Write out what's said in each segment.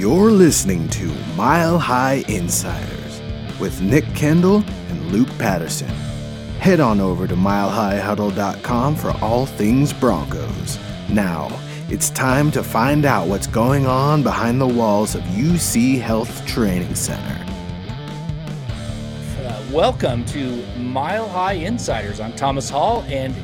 You're listening to Mile High Insiders with Nick Kendall and Luke Patterson. Head on over to milehighhuddle.com for all things Broncos. Now, it's time to find out what's going on behind the walls of UC Health Training Center. Uh, welcome to Mile High Insiders. I'm Thomas Hall, and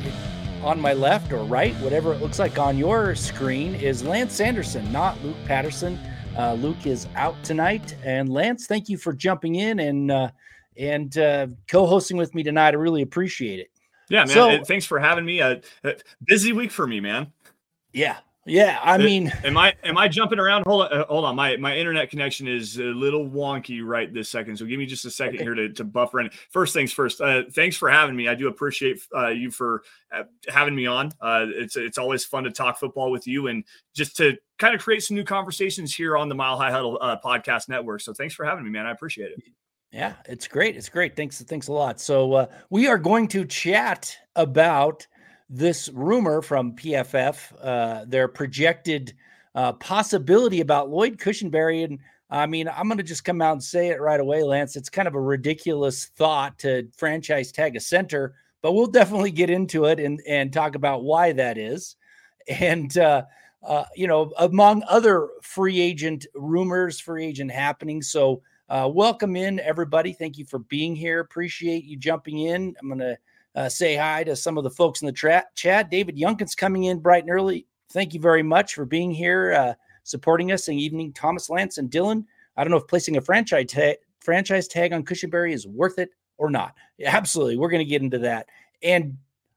on my left or right, whatever it looks like on your screen, is Lance Sanderson, not Luke Patterson. Uh, Luke is out tonight, and Lance, thank you for jumping in and uh, and uh, co-hosting with me tonight. I really appreciate it. Yeah, man. So, thanks for having me. A, a busy week for me, man. Yeah, yeah, I mean, am I am I jumping around? Hold on, uh, hold on. My my internet connection is a little wonky right this second, so give me just a second okay. here to, to buffer in. First things first. Uh, thanks for having me. I do appreciate uh, you for uh, having me on. Uh, it's it's always fun to talk football with you and just to kind of create some new conversations here on the Mile High Huddle uh, podcast network. So thanks for having me, man. I appreciate it. Yeah, it's great. It's great. Thanks. Thanks a lot. So we are going to chat about this rumor from PFF, uh, their projected uh, possibility about Lloyd Cushenberry. And I mean, I'm going to just come out and say it right away, Lance. It's kind of a ridiculous thought to franchise tag a center, but we'll definitely get into it and, and talk about why that is. And, uh, uh, you know, among other free agent rumors, free agent happenings. So, uh, welcome in, everybody. Thank you for being here. Appreciate you jumping in. I'm going to uh, say hi to some of the folks in the tra- chat. David Youngkin's coming in bright and early. Thank you very much for being here, uh, supporting us. And evening, Thomas Lance and Dylan. I don't know if placing a franchise tag, franchise tag on Cushenberry is worth it or not. Absolutely, we're going to get into that. And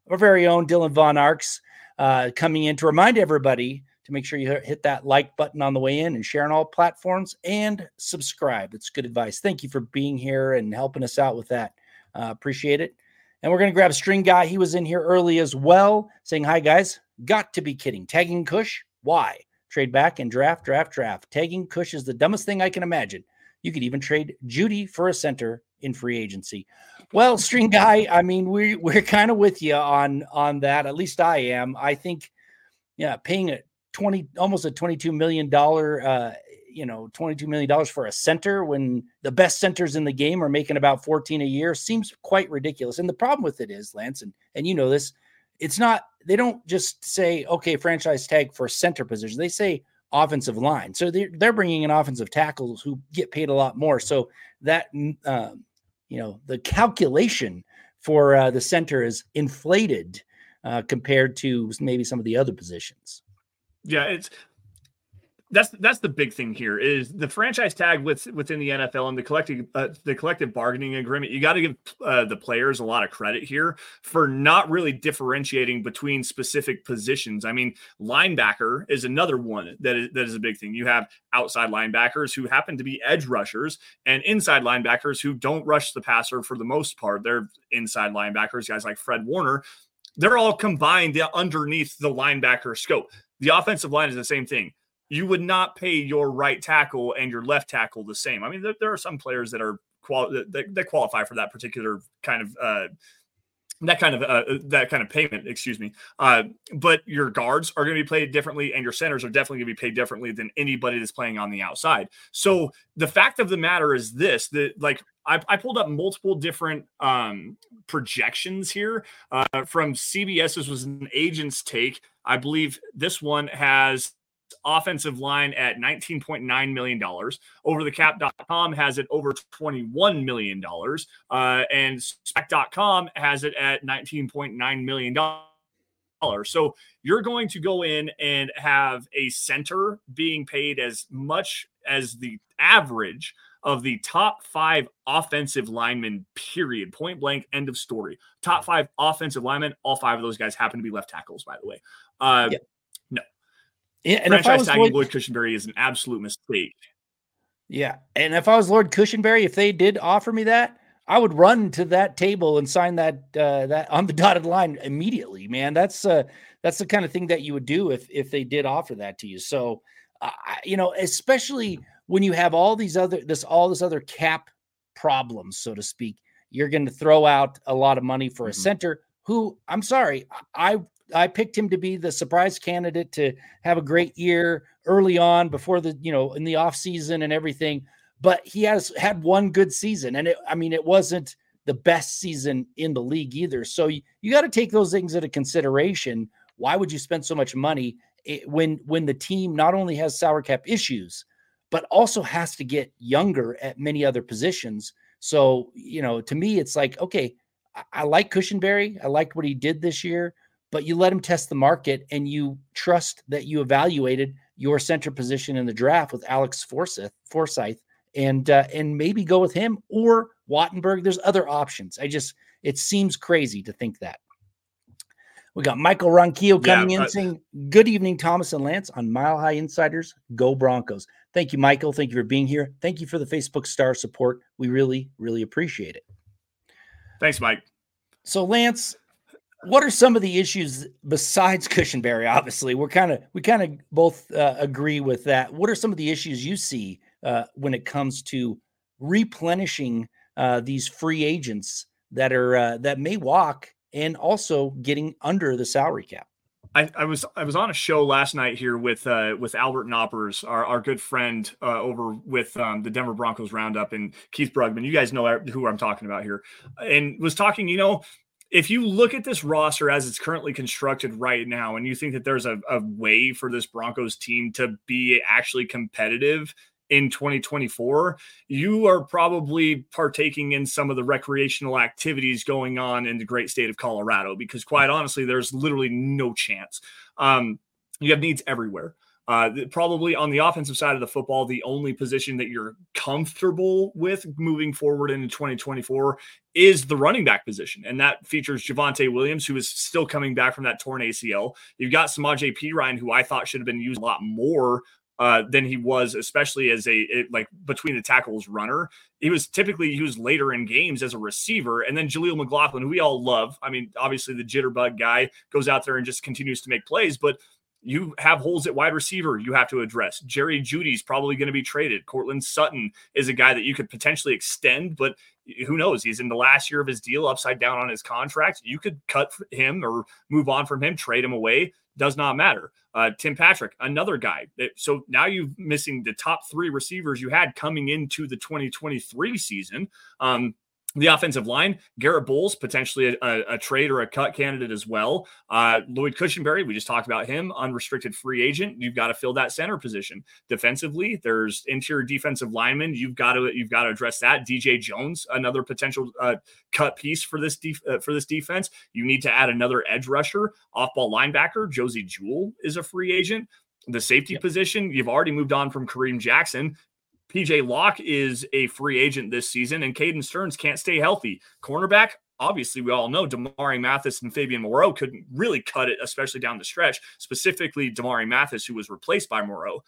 our very own Dylan Von Arx uh, coming in to remind everybody to make sure you hit that like button on the way in and share on all platforms and subscribe. It's good advice. Thank you for being here and helping us out with that. Uh, appreciate it. And we're going to grab String Guy. He was in here early as well, saying, Hi, guys. Got to be kidding. Tagging Cush? Why? Trade back and draft, draft, draft. Tagging Cush is the dumbest thing I can imagine. You could even trade Jeudy for a center in free agency. Well, String Guy, I mean, we, we're kind of with you on, on that. At least I am. I think, yeah, paying a 20, almost a $22 million uh, you know, $22 million for a center when the best centers in the game are making about 14 a year seems quite ridiculous. And the problem with it is, Lance, and, and you know this, it's not, they don't just say, okay, franchise tag for center position. They say offensive line. So they're, they're bringing in offensive tackles who get paid a lot more. So that, uh, you know, the calculation for uh, the center is inflated uh, compared to maybe some of the other positions. Yeah, it's that's that's the big thing here is the franchise tag with within the NFL and the collective uh, the collective bargaining agreement. You got to give uh, the players a lot of credit here for not really differentiating between specific positions. I mean, linebacker is another one that is that is a big thing. You have outside linebackers who happen to be edge rushers and inside linebackers who don't rush the passer for the most part. They're inside linebackers, guys like Fred Warner. They're all combined underneath the linebacker scope. The offensive line is the same thing you would not pay your right tackle and your left tackle the same. I mean, there, there are some players that are qual- that, that, qualify for that particular kind of uh, that kind of uh, that kind of payment excuse me. Uh, but your guards are going to be paid differently and your centers are definitely going to be paid differently than anybody that's playing on the outside. So the fact of the matter is this that like I, I pulled up multiple different um, projections here. Uh, from cbs this was an agent's take. I believe this one has offensive line at $19.9 million. Over the cap.com has it over $21 million. Uh, and spec.com has it at $19.9 million. So you're going to go in and have a center being paid as much as the average of the top five offensive linemen, period. Point blank, end of story. Top five offensive linemen. All five of those guys happen to be left tackles, by the way. Uh, yeah, and franchise tagging Lloyd, Lloyd Cushenberry is an absolute mistake. Yeah, and if I was Lloyd Cushenberry, if they did offer me that, I would run to that table and sign that uh, that on the dotted line immediately. Man, that's uh, that's the kind of thing that you would do if if they did offer that to you. So, uh, you know, especially when you have all these other this all this other cap problems, so to speak, you're going to throw out a lot of money for a mm-hmm. center who I'm sorry, I I picked him to be the surprise candidate to have a great year early on before the, you know, in the off season and everything. But he has had one good season. And it, I mean, it wasn't the best season in the league either. So you, you got to take those things into consideration. Why would you spend so much money eh, when when the team not only has salary cap issues, but also has to get younger at many other positions? So, you know, to me, it's like, okay, I, like Cushenberry. I liked what he did this year but you let him test the market and you trust that you evaluated your center position in the draft with Alex Forsyth, Forsyth and uh, and maybe go with him or Wattenberg. There's other options. I just it seems crazy to think that. We got Michael Ronquillo coming yeah, in saying, Good evening, Thomas and Lance on Mile High Insiders. Go Broncos. Thank you, Michael. Thank you for being here. Thank you for the Facebook star support. We really, really appreciate it. Thanks, Mike. So, Lance, what are some of the issues besides Cushenberry? Obviously, we're kind of we kind of both uh, agree with that. What are some of the issues you see uh, when it comes to replenishing uh, these free agents that are uh, that may walk and also getting under the salary cap? I, I, was I was on a show last night here with uh, with Albert Knoppers, our, our good friend uh, over with um, the Denver Broncos Roundup, and Keith Brugman. You guys know who I'm talking about here, and was talking. You know, if you look at this roster as it's currently constructed right now, and you think that there's a, a way for this Broncos team to be actually competitive in 2024, you are probably partaking in some of the recreational activities going on in the great state of Colorado because, quite honestly, there's literally no chance. Um, you have needs everywhere. Uh, probably on the offensive side of the football, the only position that you're comfortable with moving forward into 2024 is the running back position. And that features Javonte Williams, who is still coming back from that torn ACL. You've got Samaje Perine, who I thought should have been used a lot more uh, than he was, especially as a like between the tackles runner. He was typically used later in games as a receiver, and then Jaleel McLaughlin, who we all love. I mean, obviously the jitterbug guy goes out there and just continues to make plays, but you have holes at wide receiver you have to address. Jerry Jeudy's probably going to be traded. Courtland Sutton is a guy that you could potentially extend, but who knows? He's in the last year of his deal, upside down on his contract. You could cut him or move on from him, trade him away. Does not matter. Uh, Tim Patrick, another guy. So now you're missing the top three receivers you had coming into the 2023 season. Um, the offensive line, Garrett Bolles, potentially a, a, trade or a cut candidate as well. Uh, Lloyd Cushenberry, we just talked about him, unrestricted free agent. You've got to fill that center position. Defensively, there's interior defensive lineman. You've got to you've got to address that. DJ Jones, another potential uh, cut piece for this def- uh, for this defense. You need to add another edge rusher, off ball linebacker. Josey Jewell is a free agent. The safety yep. position, you've already moved on from Kareem Jackson. PJ Locke is a free agent this season, and Caden Sterns can't stay healthy. Cornerback, obviously, we all know Damari Mathis and Fabian Moreau couldn't really cut it, especially down the stretch, specifically Damari Mathis, who was replaced by Moreau.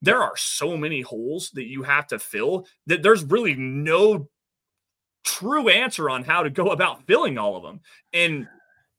There are so many holes that you have to fill that there's really no true answer on how to go about filling all of them. And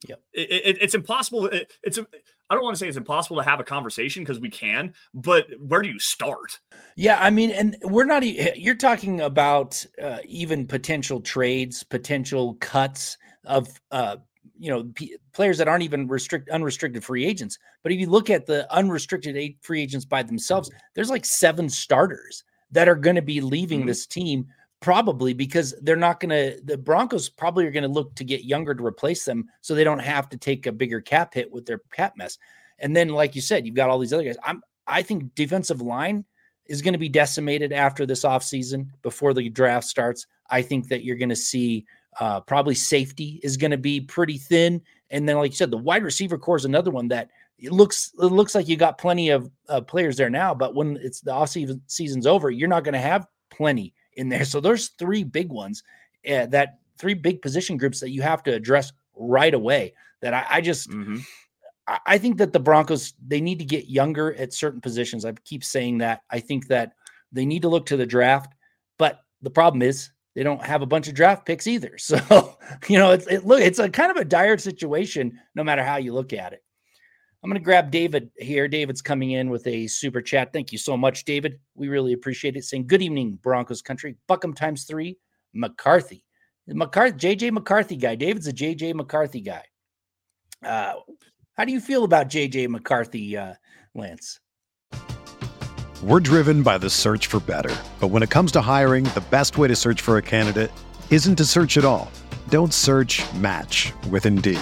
Yep. It, it, it's impossible. It, it's a, I don't want to say it's impossible to have a conversation because we can, but where do you start? Yeah, I mean, and we're not. You're talking about uh, even potential trades, potential cuts of uh, you know p- players that aren't even restrict unrestricted free agents. But if you look at the unrestricted free agents by themselves, there's like seven starters that are going to be leaving mm-hmm. this team probably because they're not going to the Broncos probably are going to look to get younger to replace them so they don't have to take a bigger cap hit with their cap mess. And then like you said, you've got all these other guys. I'm I think defensive line is going to be decimated after this offseason before the draft starts. I think that you're going to see uh, probably safety is going to be pretty thin. And then, like you said, the wide receiver core is another one that it looks it looks like you got plenty of uh, players there now, but when it's the off season's over, you're not going to have plenty in there. So there's three big ones uh, that three big position groups that you have to address right away. That I, I just mm-hmm. I, I think that the Broncos they need to get younger at certain positions. I keep saying that. I think that they need to look to the draft, but the problem is they don't have a bunch of draft picks either. So, you know, it's it look it's a kind of a dire situation no matter how you look at it. I'm going to grab David here. David's coming in with a super chat. Thank you so much, David. We really appreciate it. Saying good evening, Broncos country. Buckham times three, McCarthy. McCarthy, JJ McCarthy guy. David's a JJ McCarthy guy. Uh, how do you feel about JJ McCarthy, uh, Lance? We're driven by the search for better. But when it comes to hiring, the best way to search for a candidate isn't to search at all. Don't search match with Indeed.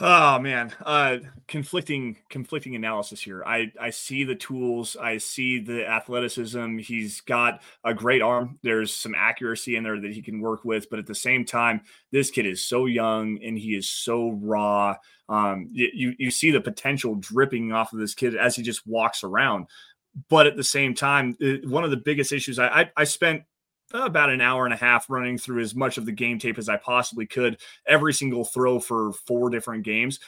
Oh man, uh, conflicting conflicting analysis here. I I see the tools, I see the athleticism. He's got a great arm. There's some accuracy in there that he can work with, but at the same time, this kid is so young and he is so raw. Um, you you see the potential dripping off of this kid as he just walks around. But at the same time, one of the biggest issues I I, I spent about an hour and a half running through as much of the game tape as I possibly could, every single throw for four different games.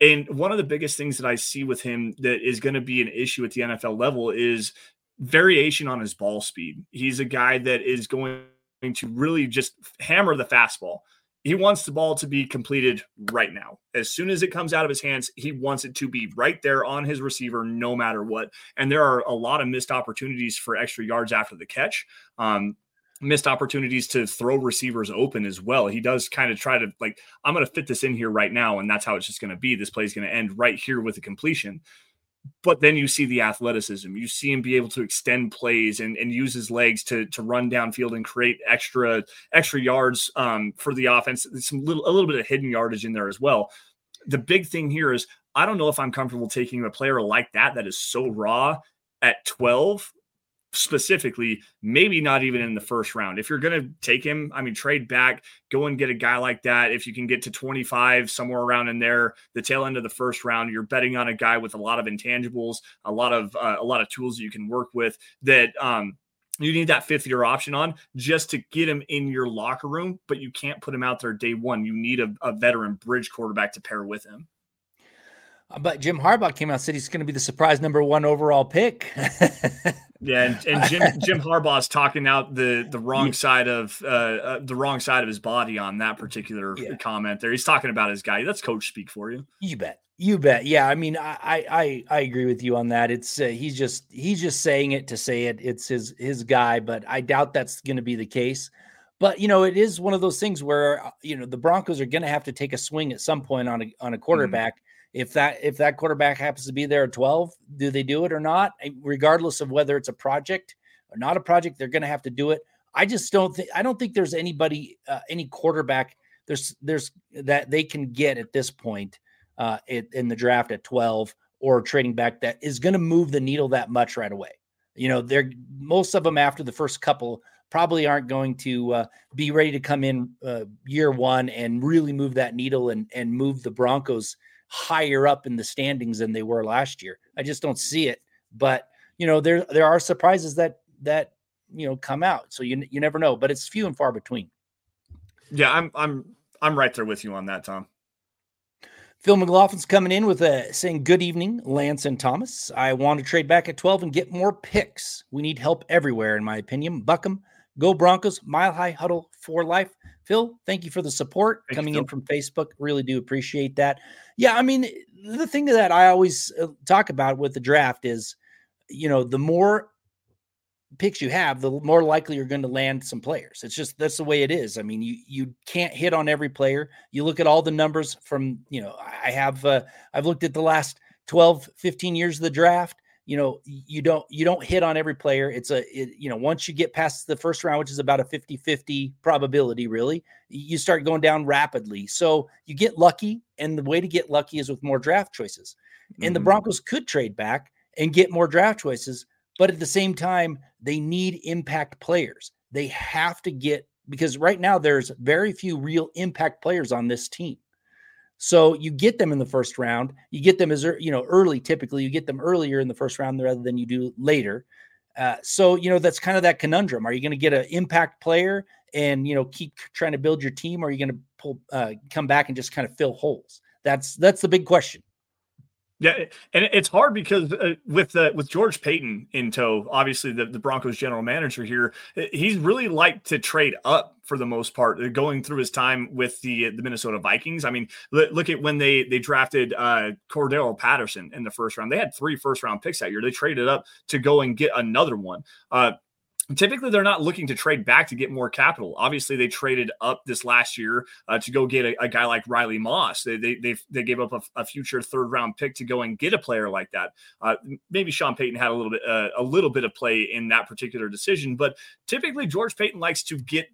And one of the biggest things that I see with him that is going to be an issue at the NFL level is variation on his ball speed. He's a guy that is going to really just hammer the fastball. He wants the ball to be completed right now. As soon as it comes out of his hands, he wants it to be right there on his receiver, no matter what. And there are a lot of missed opportunities for extra yards after the catch. Um, missed opportunities to throw receivers open as well. He does kind of try to like, I'm going to fit this in here right now, and that's how it's just going to be. This play is going to end right here with a completion. But then you see the athleticism. You see him be able to extend plays and, and use his legs to to run downfield and create extra extra yards um, for the offense. some little a little bit of hidden yardage in there as well. The big thing here is I don't know if I'm comfortable taking a player like that that is so raw at 12 specifically, maybe not even in the first round. If you're going to take him, I mean, trade back, go and get a guy like that. If you can get to 25, somewhere around in there, the tail end of the first round, you're betting on a guy with a lot of intangibles, a lot of uh, a lot of tools you can work with that um, you need that fifth year option on just to get him in your locker room, but you can't put him out there day one. You need a, a veteran bridge quarterback to pair with him. But Jim Harbaugh came out and said he's going to be the surprise number one overall pick. yeah, and, and Jim Jim Harbaugh's talking out the the wrong yeah. side of uh, uh, the wrong side of his body on that particular yeah. comment. There, he's talking about his guy. That's coach speak for you. You bet. You bet. Yeah, I mean, I I I agree with you on that. It's uh, he's just he's just saying it to say it. It's his his guy, but I doubt that's going to be the case. But you know, it is one of those things where uh, you know the Broncos are going to have to take a swing at some point on a on a mm-hmm. quarterback. Mm-hmm if that if that quarterback happens to be there at 12 do they do it or not? Regardless of whether it's a project or not a project they're going to have to do it. I just don't think i don't think there's anybody uh, any quarterback there's there's that they can get at this point uh, in, in the draft at 12 or trading back that is going to move the needle that much right away. You know they're most of them after the first couple probably aren't going to uh, be ready to come in uh, year one and really move that needle and and move the broncos higher up in the standings than they were last year. I just don't see it. But you know, there there are surprises that that you know come out. So you you never know, but it's few and far between. Yeah, I'm I'm I'm right there with you on that, Tom. Phil McLaughlin's coming in with a saying, Good evening, Lance and Thomas. I want to trade back at 12 and get more picks. We need help everywhere, in my opinion. Buckham, go Broncos, mile high huddle for life. Phil, thank you for the support coming in from Facebook. Really do appreciate that. Yeah, I mean, the thing that I always uh, talk about with the draft is, you know, the more picks you have, the more likely you're going to land some players. It's just that's the way it is. I mean, you you can't hit on every player. You look at all the numbers from, you know, I have uh, I've looked at the last 12, 15 years of the draft you know you don't you don't hit on every player it's a it, you know once you get past the first round which is about a 50-50 probability really you start going down rapidly so you get lucky and the way to get lucky is with more draft choices mm-hmm. and the mm-hmm. broncos could trade back and get more draft choices but at the same time they need impact players they have to get because right now there's very few real impact players on this team so you get them in the first round. You get them as you know early. Typically, you get them earlier in the first round rather than you do later. Uh, so you know that's kind of that conundrum. Are you going to get an impact player and you know keep trying to build your team, or are you going to pull uh, come back and just kind of fill holes? That's that's the big question. Yeah, and it's hard because uh, with uh, with George Paton in tow, obviously the, the Broncos general manager here, uh, he's really liked to trade up for the most part, uh, going through his time with the the Minnesota Vikings. I mean, look at when they they drafted uh, Cordarrelle Patterson in the first round. They had three first round picks that year. They traded up to go and get another one. Uh, typically they're not looking to trade back to get more capital. Obviously, they traded up this last year uh, to go get a, a, guy like Riley Moss. They they they, gave up a, a, future third round pick to go and get a player like that. Uh, maybe Sean Payton had a little bit uh, a little bit of play in that particular decision, but typically George Paton likes to get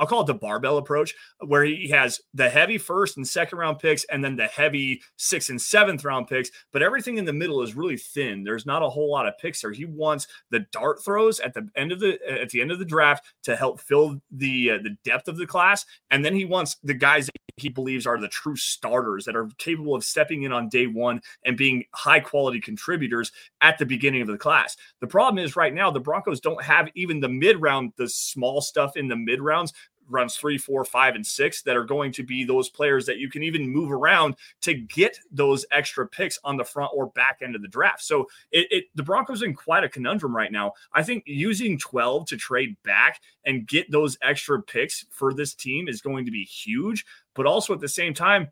I'll call it the barbell approach, where he has the heavy first and second round picks and then the heavy sixth and seventh round picks. But everything in the middle is really thin. There's not a whole lot of picks there. He wants the dart throws at the end of the at the end of the draft to help fill the uh, the depth of the class, and then he wants the guys that he believes are the true starters that are capable of stepping in on day one and being high quality contributors at the beginning of the class. The problem is right now the Broncos don't have even the mid round, the small stuff in the mid rounds runs three, four, five, and six that are going to be those players that you can even move around to get those extra picks on the front or back end of the draft. So it, it the Broncos in quite a conundrum right now. I think using 12 to trade back and get those extra picks for this team is going to be huge. But also at the same time,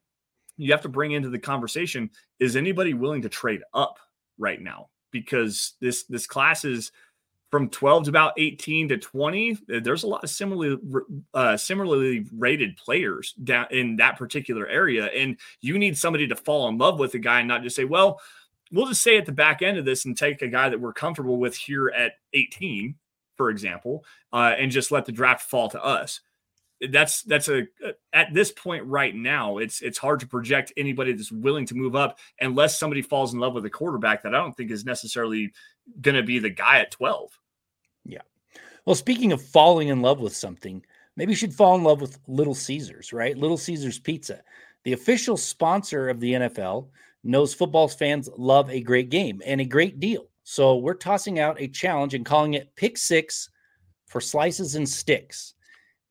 you have to bring into the conversation is anybody willing to trade up right now? Because this this class is from 12 to about 18 to 20 there's a lot of similarly uh, similarly rated players down in that particular area and you need somebody to fall in love with a guy and not just say well we'll just say at the back end of this and take a guy that we're comfortable with here at 18 for example uh, and just let the draft fall to us. That's that's a at this point right now it's it's hard to project anybody that's willing to move up unless somebody falls in love with a quarterback that I don't think is necessarily going to be the guy at 12. Yeah. Well, speaking of falling in love with something, maybe you should fall in love with Little Caesars, right? Little Caesars Pizza, the official sponsor of the NFL, knows football fans love a great game and a great deal. So we're tossing out a challenge and calling it Pick Six for slices and sticks.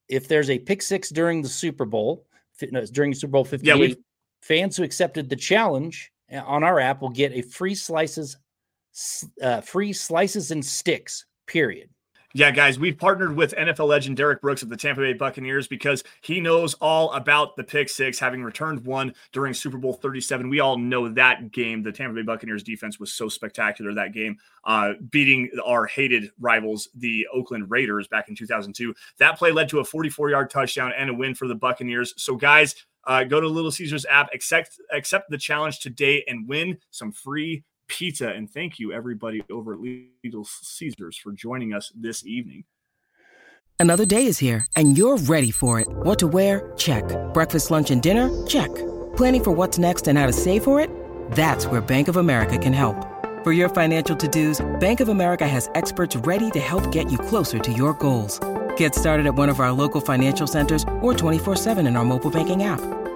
If there's a pick six during the Super Bowl, during Super Bowl 58, yeah, fans who accepted the challenge uh, on our app will get a free slices, uh, free slices and sticks. Period. Yeah, guys, we've partnered with NFL legend Derrick Brooks of the Tampa Bay Buccaneers because he knows all about the pick six, having returned one during Super Bowl 37. We all know that game. The Tampa Bay Buccaneers defense was so spectacular that game, uh, beating our hated rivals, the Oakland Raiders, back in 2002. That play led to a 44 yard touchdown and a win for the Buccaneers. So, guys, uh, go to Little Caesars app, accept accept the challenge today, and win some free pizza. And thank you, everybody over at Little Caesars, for joining us this evening. Another day is here, and you're ready for it. What to wear? Check. Breakfast, lunch, and dinner? Check. Planning for what's next and how to save for it? That's where Bank of America can help. For your financial to-dos, Bank of America has experts ready to help get you closer to your goals. Get started at one of our local financial centers or 24-7 in our mobile banking app.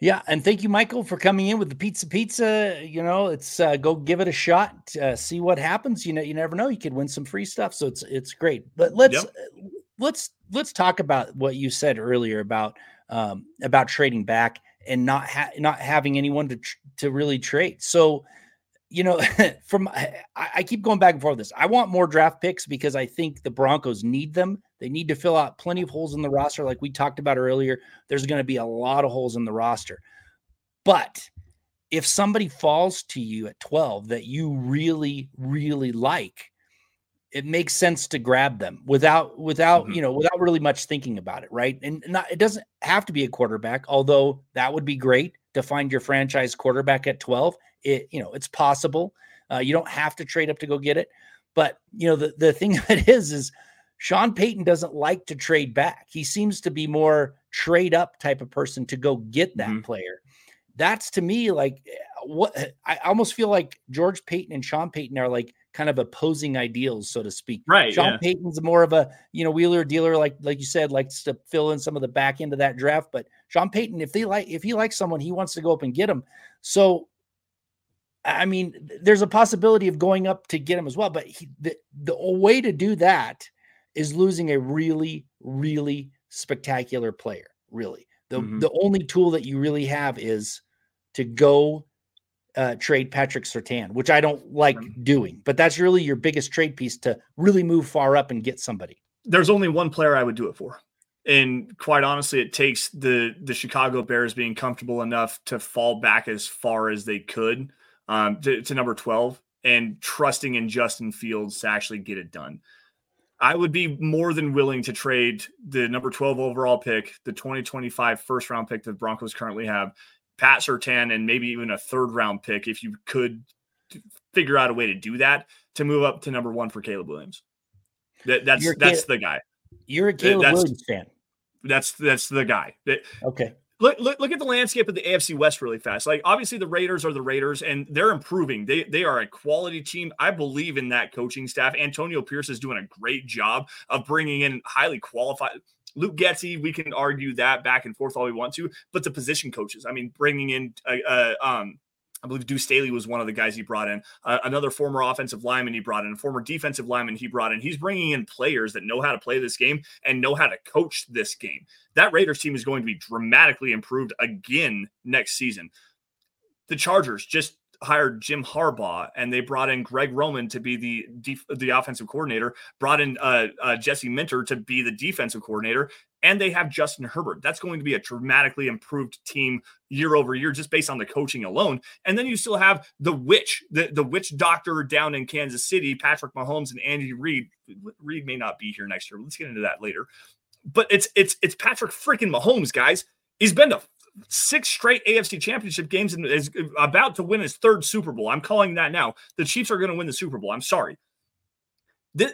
Yeah, and thank you, Michael, for coming in with the pizza. Pizza, you know, it's uh, go give it a shot, uh, see what happens. You know, you never know, you could win some free stuff, so it's it's great. But let's yep. let's let's talk about what you said earlier about um, about trading back and not ha- not having anyone to tr- to really trade. So you know, from I, I, keep going back and forth this. I want more draft picks because I think the Broncos need them. They need to fill out plenty of holes in the roster, like we talked about earlier. There's going to be a lot of holes in the roster. But if somebody falls to you at 12 that you really, really like, it makes sense to grab them without without mm-hmm. you know without really much thinking about it right and not it doesn't have to be a quarterback although that would be great to find your franchise quarterback at 12 it you know it's possible. Uh, you don't have to trade up to go get it, but you know the the thing that is is Sean Payton doesn't like to trade back. He seems to be more trade up type of person to go get that mm-hmm. player. That's to me like eh, what I almost feel like George Paton and Sean Payton are like kind of opposing ideals, so to speak. Right. Sean yeah. Payton's more of a you know wheeler dealer, like like you said, likes to fill in some of the back end of that draft. But Sean Payton, if they like, if he likes someone, he wants to go up and get him. So I mean, there's a possibility of going up to get him as well, but he, the the way to do that is losing a really, really spectacular player. Really, the mm-hmm. the only tool that you really have is to go uh, trade Patrick Surtain, which I don't like mm-hmm. doing, but that's really your biggest trade piece to really move far up and get somebody. There's only one player I would do it for. And quite honestly, it takes the the Chicago Bears being comfortable enough to fall back as far as they could um, to, to number 12 and trusting in Justin Fields to actually get it done. I would be more than willing to trade the number 12 overall pick, the 2025 first round pick that Broncos currently have, Pat Surtain, and maybe even a third round pick if you could figure out a way to do that to move up to number one for Caleb Williams. That, that's that's the guy. You're a Caleb that's, Williams fan. That's that's the guy. That, okay look, look, look at the landscape of the AFC West really fast. Like obviously the Raiders are the Raiders and they're improving. They they are a quality team. I believe in that coaching staff. Antonio Pierce is doing a great job of bringing in highly qualified Luke Getsy, we can argue that back and forth all we want to, but the position coaches, I mean, bringing in uh, uh, um, I believe Deuce Staley was one of the guys he brought in. Uh, another former offensive lineman he brought in, a former defensive lineman he brought in. He's bringing in players that know how to play this game and know how to coach this game. That Raiders team is going to be dramatically improved again next season. The Chargers just hired Jim Harbaugh and they brought in Greg Roman to be the def- the offensive coordinator, brought in uh, uh, Jesse Minter to be the defensive coordinator. And they have Justin Herbert. That's going to be a dramatically improved team year over year just based on the coaching alone. And then you still have the witch, the, the witch doctor down in Kansas City, Patrick Mahomes and Andy Reid. Reid may not be here next year. Let's get into that later. But it's it's it's Patrick freaking Mahomes, guys. He's been to six straight AFC championship games and is uh, about to win his third Super Bowl. I'm calling that now. The Chiefs are going to win the Super Bowl. I'm sorry. This,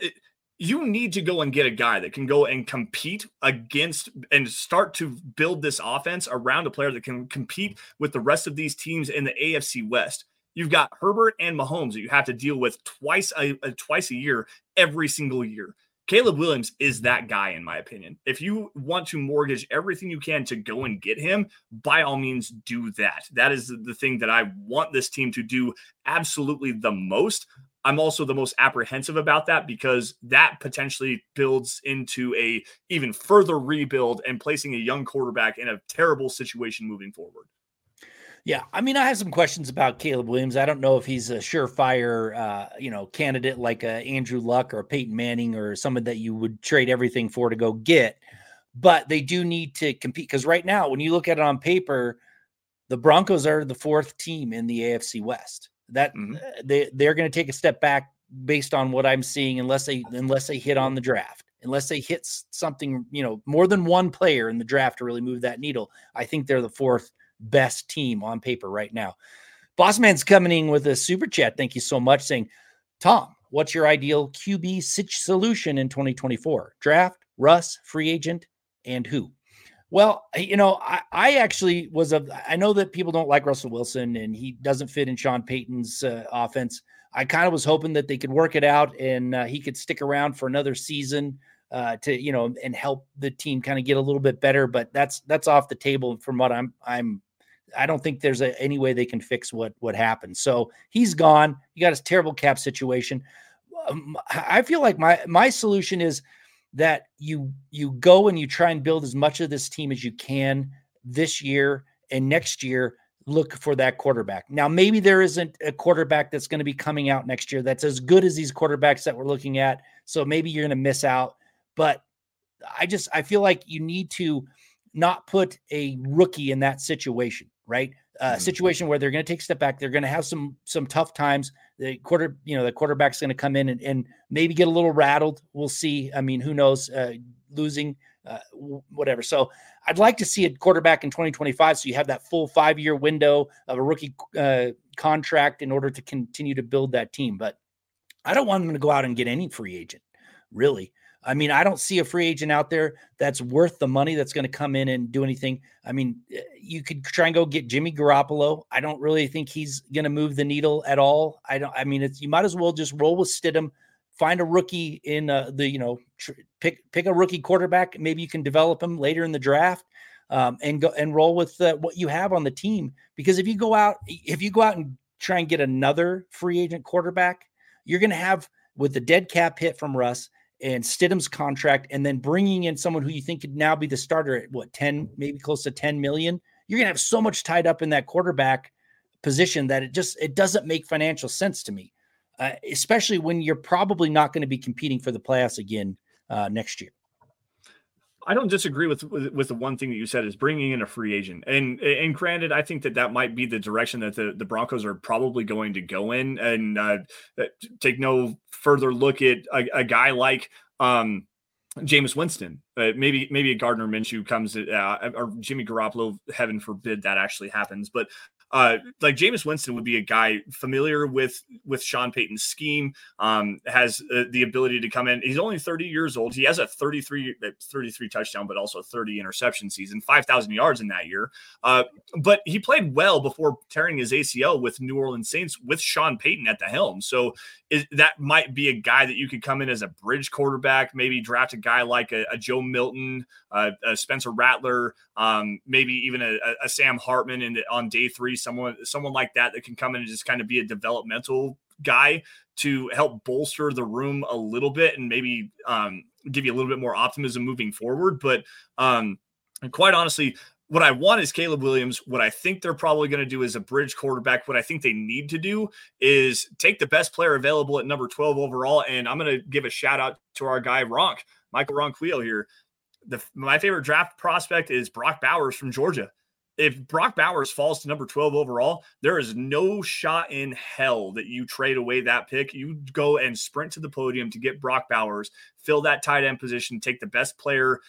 you need to go and get a guy that can go and compete against and start to build this offense around a player that can compete with the rest of these teams in the AFC West. You've got Herbert and Mahomes that you have to deal with twice a, a twice a year, every single year. Caleb Williams is that guy, in my opinion. If you want to mortgage everything you can to go and get him, by all means, do that. That is the thing that I want this team to do absolutely the most. I'm also the most apprehensive about that because that potentially builds into a even further rebuild and placing a young quarterback in a terrible situation moving forward. Yeah, I mean, I have some questions about Caleb Williams. I don't know if he's a surefire, uh, you know, candidate like a Andrew Luck or Peyton Manning or someone that you would trade everything for to go get. But they do need to compete because right now, when you look at it on paper, the Broncos are the fourth team in the AFC West. That mm-hmm. Uh, they they're going to take a step back based on what I'm seeing, unless they unless they hit on the draft unless they hit something, you know, more than one player in the draft to really move that needle. I think they're the fourth best team on paper right now. Bossman's coming in with a super chat. Thank you so much. Saying, Tom, what's your ideal QB solution in 2024? Draft, Russ, free agent, and who? Well, you know, I, I actually was a. I know that people don't like Russell Wilson and he doesn't fit in Sean Payton's uh, offense. I kind of was hoping that they could work it out and uh, he could stick around for another season uh, to you know and help the team kind of get a little bit better. But that's that's off the table from what I'm I'm I don't think there's a, any way they can fix what what happened. So he's gone. You got a terrible cap situation. Um, I feel like my my solution is that you you go and you try and build as much of this team as you can this year and next year look for that quarterback. Now maybe there isn't a quarterback that's going to be coming out next year that's as good as these quarterbacks that we're looking at. So maybe you're going to miss out, but I just I feel like you need to not put a rookie in that situation right? Uh, mm-hmm. Situation where they're going to take a step back. They're going to have some some tough times. The quarter, you know, the quarterback's going to come in and, and maybe get a little rattled. We'll see. I mean, who knows? Uh, losing, uh, whatever. So I'd like to see a quarterback in 2025. So you have that full five year window of a rookie uh, contract in order to continue to build that team. But I don't want them to go out and get any free agent, really. I mean, I don't see a free agent out there that's worth the money that's going to come in and do anything. I mean, eh, you could try and go get Jimmy Garoppolo. I don't really think he's going to move the needle at all. I don't. I mean, you might as well just roll with Stidham, find a rookie in uh, the you know tr- pick pick a rookie quarterback. Maybe you can develop him later in the draft. Um, and go and roll with uh, what you have on the team because if you go out if you go out and try and get another free agent quarterback, you're going to have with the dead cap hit from Russ and Stidham's contract, and then bringing in someone who you think could now be the starter at what 10, maybe close to 10 million, you're gonna have so much tied up in that quarterback position that it just it doesn't make financial sense to me, uh, especially when you're probably not going to be competing for the playoffs again uh, next year. I don't disagree with, with, with the one thing that you said is bringing in a free agent. And and granted, I think that that might be the direction that the, the Broncos are probably going to go in and uh, uh take no further look at a, a guy like um, Jameis Winston. Uh, maybe maybe a Gardner Minshew comes uh, or Jimmy Garoppolo. Heaven forbid that actually happens. But uh, like Jameis Winston would be a guy familiar with with Sean Payton's scheme, um, has uh, the ability to come in. He's only 30 years old. He has a 33 uh, 33 touchdown, but also 30 interception season, 5,000 yards in that year. Uh, but he played well before tearing his ACL with New Orleans Saints with Sean Payton at the helm. So is, that might be a guy that you could come in as a bridge quarterback, maybe draft a guy like a, a Joe Milton, uh, a Spencer Rattler, um, maybe even a, a, Sam Hartman in on day three, someone someone like that that can come in and just kind of be a developmental guy to help bolster the room a little bit and maybe um, give you a little bit more optimism moving forward. But um, quite honestly, what I want is Caleb Williams. What I think they're probably going to do is a bridge quarterback. What I think they need to do is take the best player available at number 12 overall. And I'm going to give a shout out to our guy, Ronk, Michael Ronquillo here. the my favorite draft prospect is Brock Bowers from Georgia. If Brock Bowers falls to number 12 overall, there is no shot in hell that you trade away that pick. You go and sprint to the podium to get Brock Bowers, fill that tight end position, take the best player,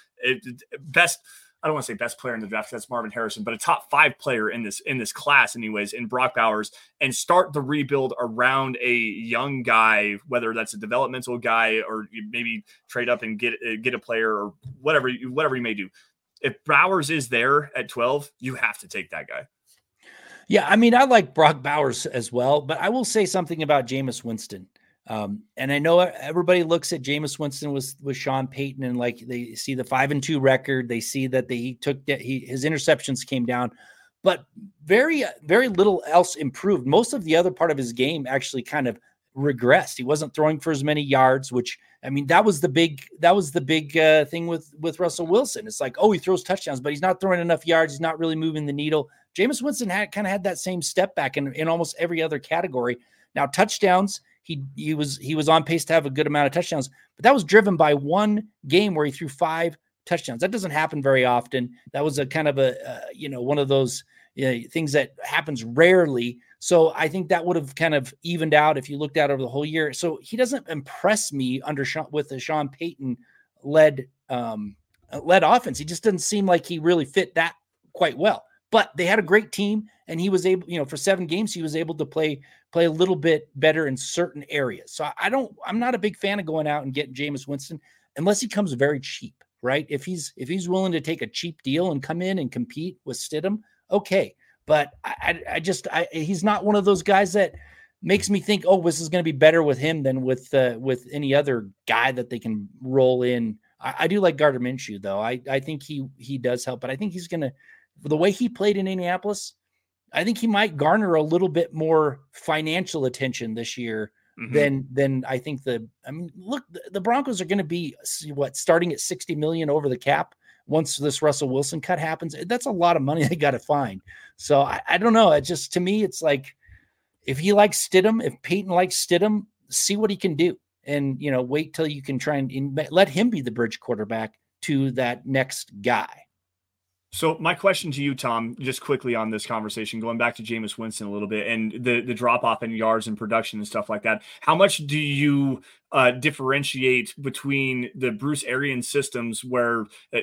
best I don't want to say best player in the draft. That's Marvin Harrison, but a top five player in this in this class, anyways, in Brock Bowers, and start the rebuild around a young guy, whether that's a developmental guy or maybe trade up and get uh, get a player or whatever whatever you may do. If Bowers is there at twelve, you have to take that guy. Yeah, I mean, I like Brock Bowers as well, but I will say something about Jameis Winston. Um, and I know everybody looks at Jameis Winston with with Sean Payton and like they see the five and two record, they see that they, he took that he, his interceptions came down, but very very little else improved. Most of the other part of his game actually kind of regressed. He wasn't throwing for as many yards, which I mean that was the big that was the big uh, thing with with Russell Wilson. It's like oh he throws touchdowns, but he's not throwing enough yards. He's not really moving the needle. Jameis Winston had kind of had that same step back in in almost every other category. Now touchdowns he he was he was on pace to have a good amount of touchdowns, but that was driven by one game where he threw five touchdowns. That doesn't happen very often. That was a kind of a uh, you know one of those you know, things that happens rarely. So I think that would have kind of evened out if you looked at over the whole year. So he doesn't impress me under Sean, with the Sean Payton led um, led offense. He just doesn't seem like he really fit that quite well. But they had a great team, and he was able, you know, for seven games, he was able to play play a little bit better in certain areas. So I don't, I'm not a big fan of going out and getting Jameis Winston unless he comes very cheap, right? If he's if he's willing to take a cheap deal and come in and compete with Stidham, okay. But I, I just, I, he's not one of those guys that makes me think, oh, this is going to be better with him than with uh, with any other guy that they can roll in. I, I do like Gardner Minshew though. I I think he he does help, but I think he's going to the way he played in Indianapolis, I think he might garner a little bit more financial attention this year mm-hmm. than than I think the. I mean, look, the Broncos are going to be what starting at sixty million over the cap once this Russell Wilson cut happens. Eh, that's a lot of money they got to find. So I, I don't know. It just to me, it's like if he likes Stidham, if Payton likes Stidham, see what he can do, and you know, wait till you can try and in, let him be the bridge quarterback to that next guy. So my question to you, Tom, just quickly on this conversation, going back to Jameis Winston a little bit and the the drop off in yards and production and stuff like that. How much do you uh, differentiate between the Bruce Arians systems, where uh,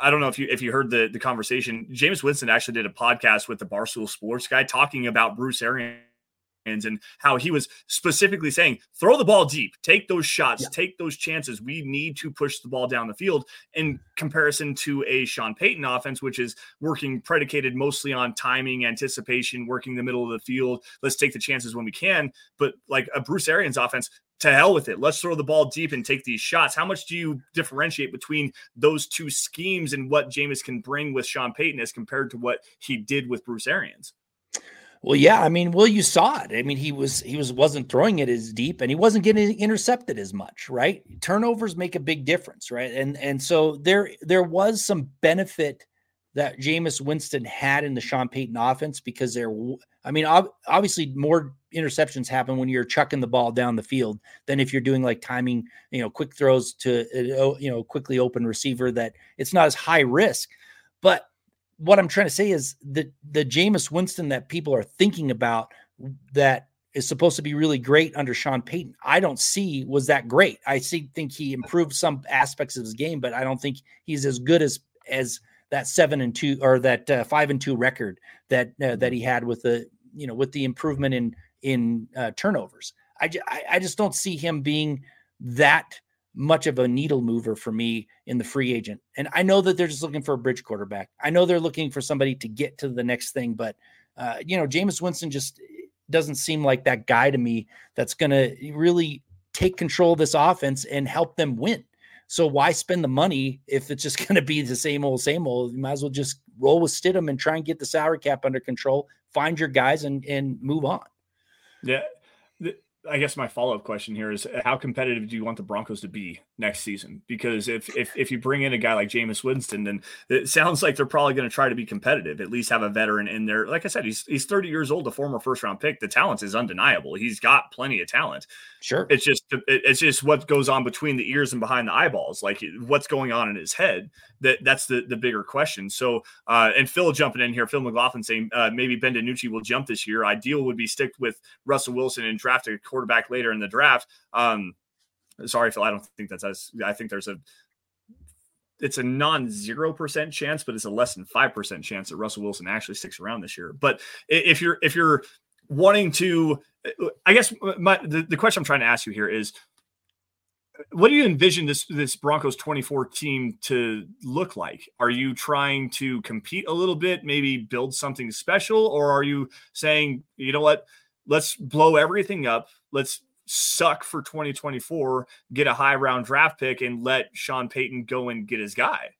I don't know if you if you heard the the conversation, Jameis Winston actually did a podcast with the Barstool Sports guy talking about Bruce Arians and how he was specifically saying, throw the ball deep, take those shots, yeah. take those chances. We need to push the ball down the field in comparison to a Sean Payton offense, which is working predicated mostly on timing, anticipation, working the middle of the field. Let's take the chances when we can. But like a Bruce Arians offense, to hell with it. Let's throw the ball deep and take these shots. How much do you differentiate between those two schemes and what Jameis can bring with Sean Payton as compared to what he did with Bruce Arians? Well, yeah, I mean, well, you saw it. I mean, he was he was wasn't throwing it as deep, and he wasn't getting intercepted as much, right? Turnovers make a big difference, right? And and so there there was some benefit that Jameis Winston had in the Sean Payton offense because there, I mean, ob- obviously more interceptions happen when you're chucking the ball down the field than if you're doing like timing, you know, quick throws to uh, you know quickly open receiver that it's not as high risk, but what I'm trying to say is that the Jameis Winston that people are thinking about that is supposed to be really great under Sean Payton. I don't see was that great. I see think he improved some aspects of his game, but I don't think he's as good as as that seven and two or that uh, five and two record that uh, that he had with the you know with the improvement in in uh, turnovers. I, just don't see him being that much of a needle mover for me in the free agent. And I know that they're just looking for a bridge quarterback. I know they're looking for somebody to get to the next thing, but uh, you know, Jameis Winston just doesn't seem like that guy to me that's going to really take control of this offense and help them win. So why spend the money if it's just going to be the same old, same old? You might as well just roll with Stidham and try and get the salary cap under control, find your guys and and move on. Yeah, I guess my follow up question here is how competitive do you want the Broncos to be next season? Because if if if you bring in a guy like Jameis Winston, then it sounds like they're probably going to try to be competitive. At least have a veteran in there. Like I said, he's he's 30 years old, a former first round pick. The talent is undeniable. He's got plenty of talent. Sure. It's just it's just what goes on between the ears and behind the eyeballs. Like what's going on in his head. That that's the the bigger question. So uh, and Phil jumping in here, Phil McLaughlin saying uh, maybe Ben DiNucci will jump this year. Ideal would be stick with Russell Wilson and draft a quarterback later in the draft. Um, sorry, Phil, I don't think that's as I think there's a it's a non zero percent chance, but it's a less than five percent chance that Russell Wilson actually sticks around this year. But if you're if you're wanting to, I guess my the, the question I'm trying to ask you here is what do you envision this this Broncos 24 team to look like? Are you trying to compete a little bit, maybe build something special, or are you saying, you know what, let's blow everything up, let's suck for 2024, get a high round draft pick, and let Sean Payton go and get his guy?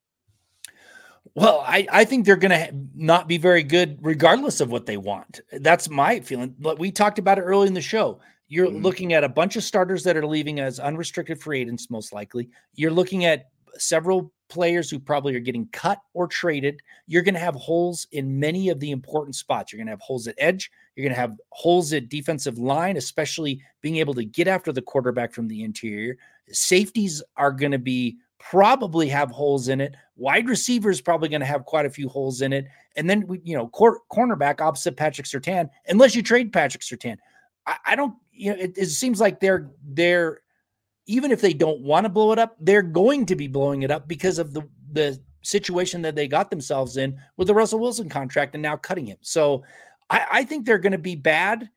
Well, I, I think they're going to not be very good regardless of what they want. That's my feeling. But we talked about it early in the show. You're mm-hmm. looking at a bunch of starters that are leaving as unrestricted free agents, most likely. You're looking at several players who probably are getting cut or traded. You're going to have holes in many of the important spots. You're going to have holes at edge. You're going to have holes at defensive line, especially being able to get after the quarterback from the interior. Safeties are going to be probably have holes in it. Wide receivers probably going to have quite a few holes in it. And then, we, you know, cor- cornerback opposite Patrick Surtain, unless you trade Patrick Surtain. I, I don't, you know, it, it seems like they're, they're, even if they don't want to blow it up, they're going to be blowing it up because of the, the situation that they got themselves in with the Russell Wilson contract and now cutting him. So I, I think they're going to be bad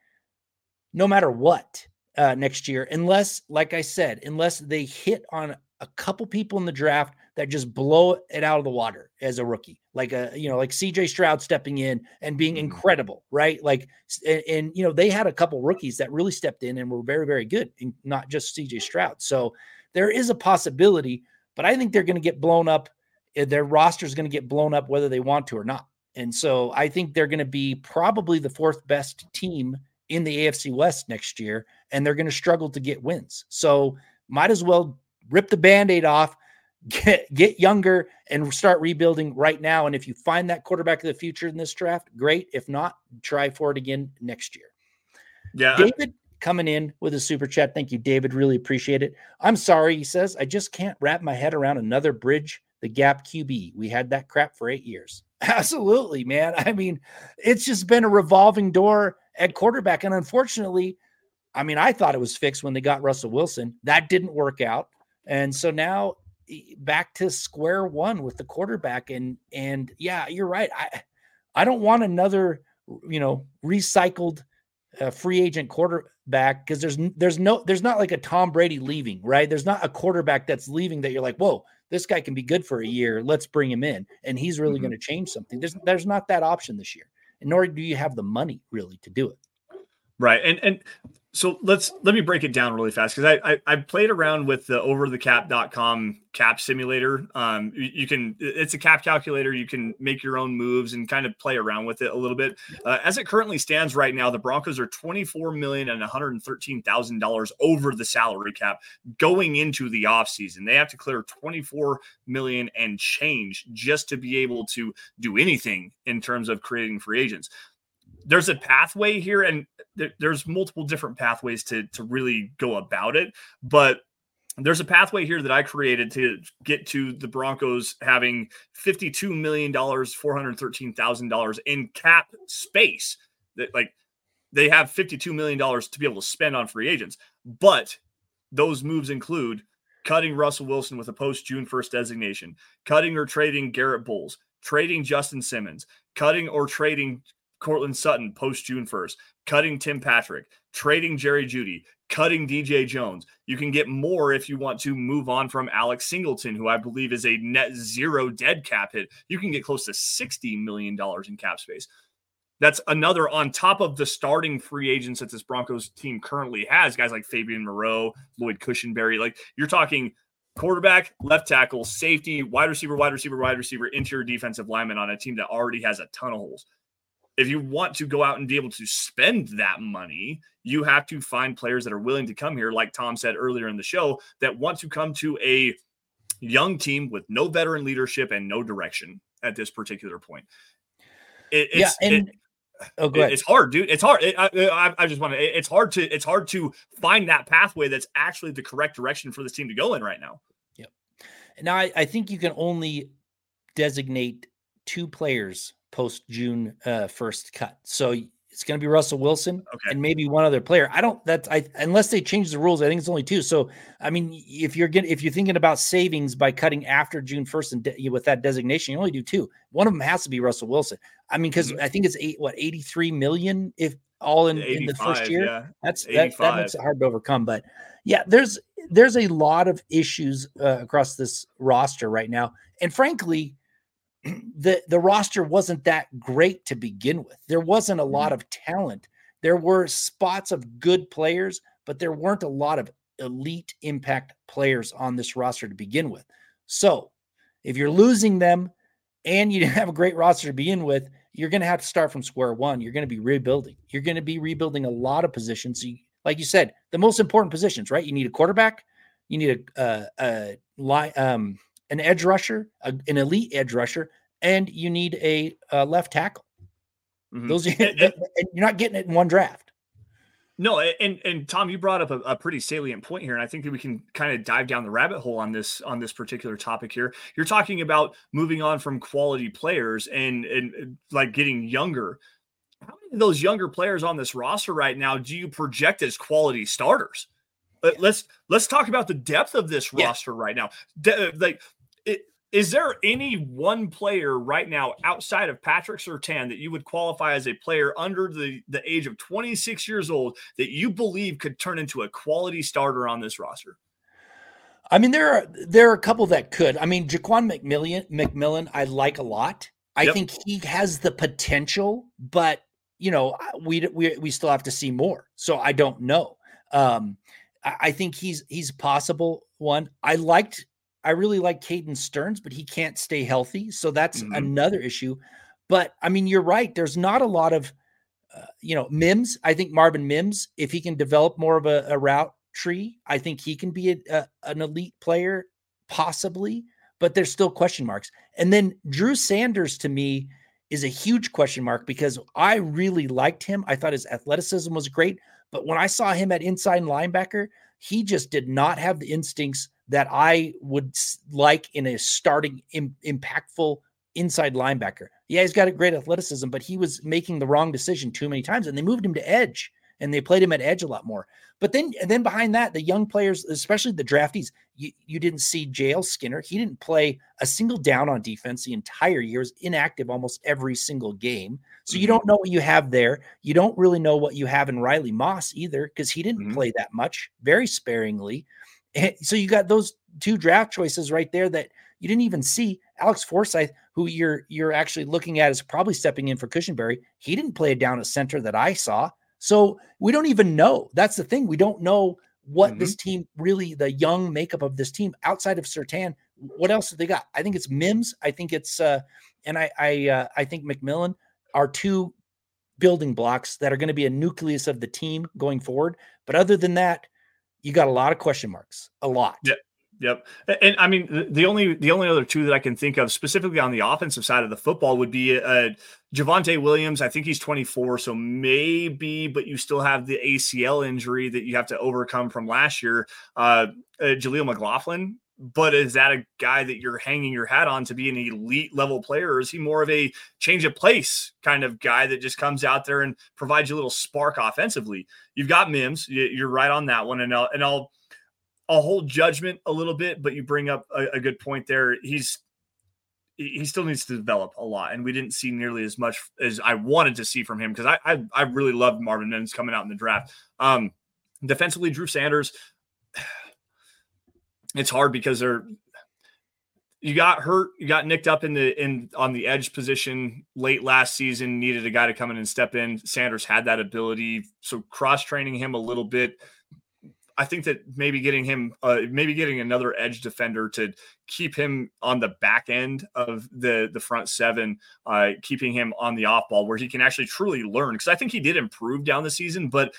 no matter what uh, next year, unless, like I said, unless they hit on a couple people in the draft that just blow it out of the water as a rookie, like a you know, like CJ Stroud stepping in and being mm-hmm. incredible, right? Like, and, and, you know, they had a couple rookies that really stepped in and were very, very good, and not just CJ Stroud. So there is a possibility, but I think they're going to get blown up. Their roster is going to get blown up whether they want to or not. And so I think they're going to be probably the fourth best team in the AFC West next year, and they're going to struggle to get wins. So might as well rip the band-aid off, get get younger, and start rebuilding right now. And if you find that quarterback of the future in this draft, great. If not, try for it again next year. Yeah. David coming in with a super chat. Thank you, David. Really appreciate it. I'm sorry, he says. I just can't wrap my head around another bridge the gap QB. We had that crap for eight years. Absolutely, man. I mean, it's just been a revolving door at quarterback. And unfortunately, I mean, I thought it was fixed when they got Russell Wilson. That didn't work out. And so now back to square one with the quarterback. And and yeah, you're right. I I don't want another, you know, recycled uh, free agent quarterback because there's there's no there's not like a Tom Brady leaving, right? There's not a quarterback that's leaving that you're like, whoa, this guy can be good for a year. Let's bring him in, and he's really mm-hmm. going to change something. There's there's not that option this year, and nor do you have the money really to do it. Right, and and so let's let me break it down really fast because I, I I played around with the overthecap.com cap simulator. Um, you, you, can it's a cap calculator. You can make your own moves and kind of play around with it a little bit. Uh, as it currently stands right now, the Broncos are twenty four million and one hundred thirteen thousand dollars over the salary cap going into the offseason. They have to clear twenty four million and change just to be able to do anything in terms of creating free agents there's a pathway here and th- there's multiple different pathways to to really go about it but there's a pathway here that I created to get to the Broncos having $52 million, $413,000 in cap space. That like they have $52 million to be able to spend on free agents. But those moves include cutting Russell Wilson with a post June 1st designation, cutting or trading Garrett Bolles, trading Justin Simmons, cutting or trading Courtland Sutton post June 1st, cutting Tim Patrick, trading Jerry Jeudy, cutting DJ Jones. You can get more if you want to move on from Alex Singleton, who I believe is a net zero dead cap hit. You can get close to $60 million in cap space. That's another on top of the starting free agents that this Broncos team currently has. Guys like Fabian Moreau, Lloyd Cushenberry. Like you're talking quarterback, left tackle, safety, wide receiver, wide receiver, wide receiver, interior defensive lineman on a team that already has a ton of holes if you want to go out and be able to spend that money, you have to find players that are willing to come here, like Tom said earlier in the show, that want to come to a young team with no veteran leadership and no direction at this particular point. It, yeah, and it, oh, it's hard, dude. It's hard. It, I, I, just want to. It's hard to. It's hard to find that pathway that's actually the correct direction for this team to go in right now. Yep. Now I, I think you can only designate two players post June uh, first cut. So it's going to be Russell Wilson okay. and maybe one other player. I don't that I unless they change the rules. I think it's only two. So I mean, if you're getting if you're thinking about savings by cutting after June first and de- with that designation, you only do two. One of them has to be Russell Wilson. I mean, because mm-hmm. I think it's eight what eighty three million if all in, in the first year. Yeah. That's that, that makes it hard to overcome. But yeah, there's there's a lot of issues uh, across this roster right now, and frankly the the roster wasn't that great to begin with. There wasn't a lot mm-hmm. of talent. There were spots of good players, but there weren't a lot of elite impact players on this roster to begin with. So, if you're losing them and you didn't have a great roster to begin with, you're going to have to start from square one. You're going to be rebuilding. You're going to be rebuilding a lot of positions. You, like you said, the most important positions, right? You need a quarterback, you need a, a, a line, um, an edge rusher, a, an elite edge rusher, and you need a, a left tackle. Mm-hmm. Those are, and, and you're not getting it in one draft. No, and and Tom, you brought up a, a, pretty salient point here, and I think that we can kind of dive down the rabbit hole on this on this particular topic here. You're talking about moving on from quality players and and like getting younger. How many of those younger players on this roster right now do you project as quality starters? Yeah. Let's let's talk about the depth of this yeah. roster right now. De- like it, is there any one player right now outside of Patrick Surtain that you would qualify as a player under the, the age of 26 years old that you believe could turn into a quality starter on this roster? I mean, there are there are a couple that could. I mean, Jaquan McMillian McMillan, I like a lot. I yep. think he has the potential, but you know, we we we still have to see more. So I don't know. Um, I think he's he's possible one. I liked I really like Caden Sterns, but he can't stay healthy. So that's mm-hmm. another issue. But I mean, you're right. There's not a lot of, uh, you know, Mims. I think Marvin Mims, if he can develop more of a, a route tree, I think he can be a, a, an elite player, possibly. But there's still question marks. And then Drew Sanders to me is a huge question mark because I really liked him. I thought his athleticism was great. But when I saw him at inside linebacker, he just did not have the instincts that I would like in a starting Im- impactful inside linebacker. Yeah, he's got a great athleticism, but he was making the wrong decision too many times, and they moved him to edge and they played him at edge a lot more. But then, and then behind that, the young players, especially the draftees, you, you didn't see JL Skinner. He didn't play a single down on defense the entire year. Was inactive almost every single game. So mm-hmm. you don't know what you have there. You don't really know what you have in Riley Moss either, because he didn't mm-hmm. play that much, very sparingly. And so you got those two draft choices right there that you didn't even see. Alex Forsyth, who you're you're actually looking at is probably stepping in for Cushenberry. He didn't play down at center that I saw. So we don't even know. That's the thing. We don't know what mm-hmm. this team really, the young makeup of this team outside of Surtain. What else have they got? I think it's Mims. I think it's uh, and I I uh, I think McMillan are two building blocks that are going to be a nucleus of the team going forward. But other than that, you got a lot of question marks, a lot. Yeah. Yep. And I mean, the only the only other two that I can think of specifically on the offensive side of the football would be uh, Javonte Williams. I think he's 24, so maybe, but you still have the ACL injury that you have to overcome from last year. Uh, uh, Jaleel McLaughlin but is that a guy that you're hanging your hat on to be an elite level player or is he more of a change of place kind of guy that just comes out there and provides you a little spark offensively you've got mims you're right on that one and i'll and i'll i'll hold judgment a little bit but you bring up a, a good point there he's he still needs to develop a lot, and we didn't see nearly as much as I wanted to see from him because I, I, I really loved Marvin Mims coming out in the draft. Um, defensively, Drew Sanders, it's hard because they're you got hurt, you got nicked up in the in on the edge position late last season, needed a guy to come in and step in. Sanders had that ability. So cross training him a little bit. I think that maybe getting him, uh, maybe getting another edge defender to keep him on the back end of the the front seven, uh, keeping him on the off ball where he can actually truly learn. Because I think he did improve down the season, but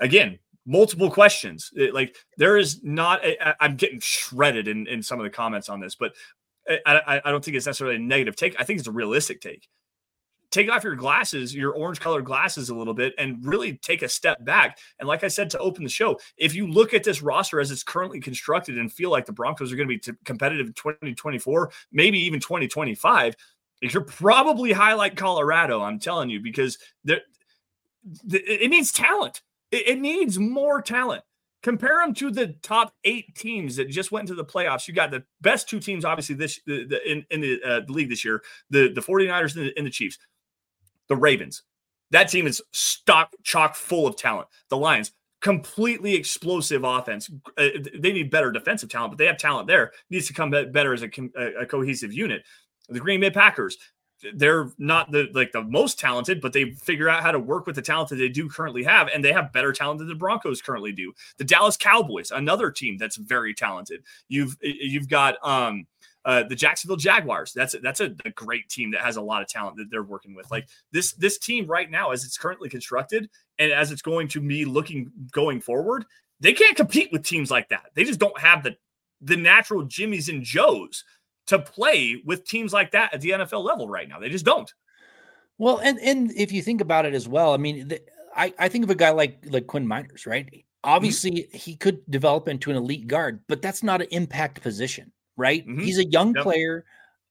again, multiple questions. It, like there is not. i am getting shredded in in some of the comments on this, but uh, I, I, I don't think it's necessarily a negative take. I think it's a realistic take take off your glasses, your orange colored glasses a little bit and really take a step back. And like I said to open the show, if you look at this roster as it's currently constructed and feel like the Broncos are going to be t- competitive in 2024, maybe even 2025, you should probably highlight Colorado. I'm telling you, because there, it needs talent. It, it needs more talent. Compare them to the top eight teams that just went into the playoffs. You got the best two teams, obviously, this the, the, in, in the, uh, the league this year the, the 49ers and the, and the Chiefs the Ravens. That team is stock chock full of talent. The Lions, completely explosive offense. Uh, they need better defensive talent, but they have talent there. Needs to come better as a, a, cohesive unit. The Green Bay Packers, they're not the like the most talented, but they figure out how to work with the talent that they do currently have, and they have better talent than the Broncos currently do. The Dallas Cowboys, another team that's very talented. You've you've got um uh, the Jacksonville Jaguars. That's a, that's a, a, great team that has a lot of talent that they're working with. Like this this team right now, as it's currently constructed, and as it's going to be looking going forward, they can't compete with teams like that. They just don't have the the natural Jimmys and Joes to play with teams like that at the NFL level right now. They just don't. Well, and and if you think about it as well, I mean, the, I I think of a guy like like Quinn Meinerz, right? Obviously, mm-hmm. he could develop into an elite guard, but that's not an impact position right? Mm-hmm. He's a young yep. player.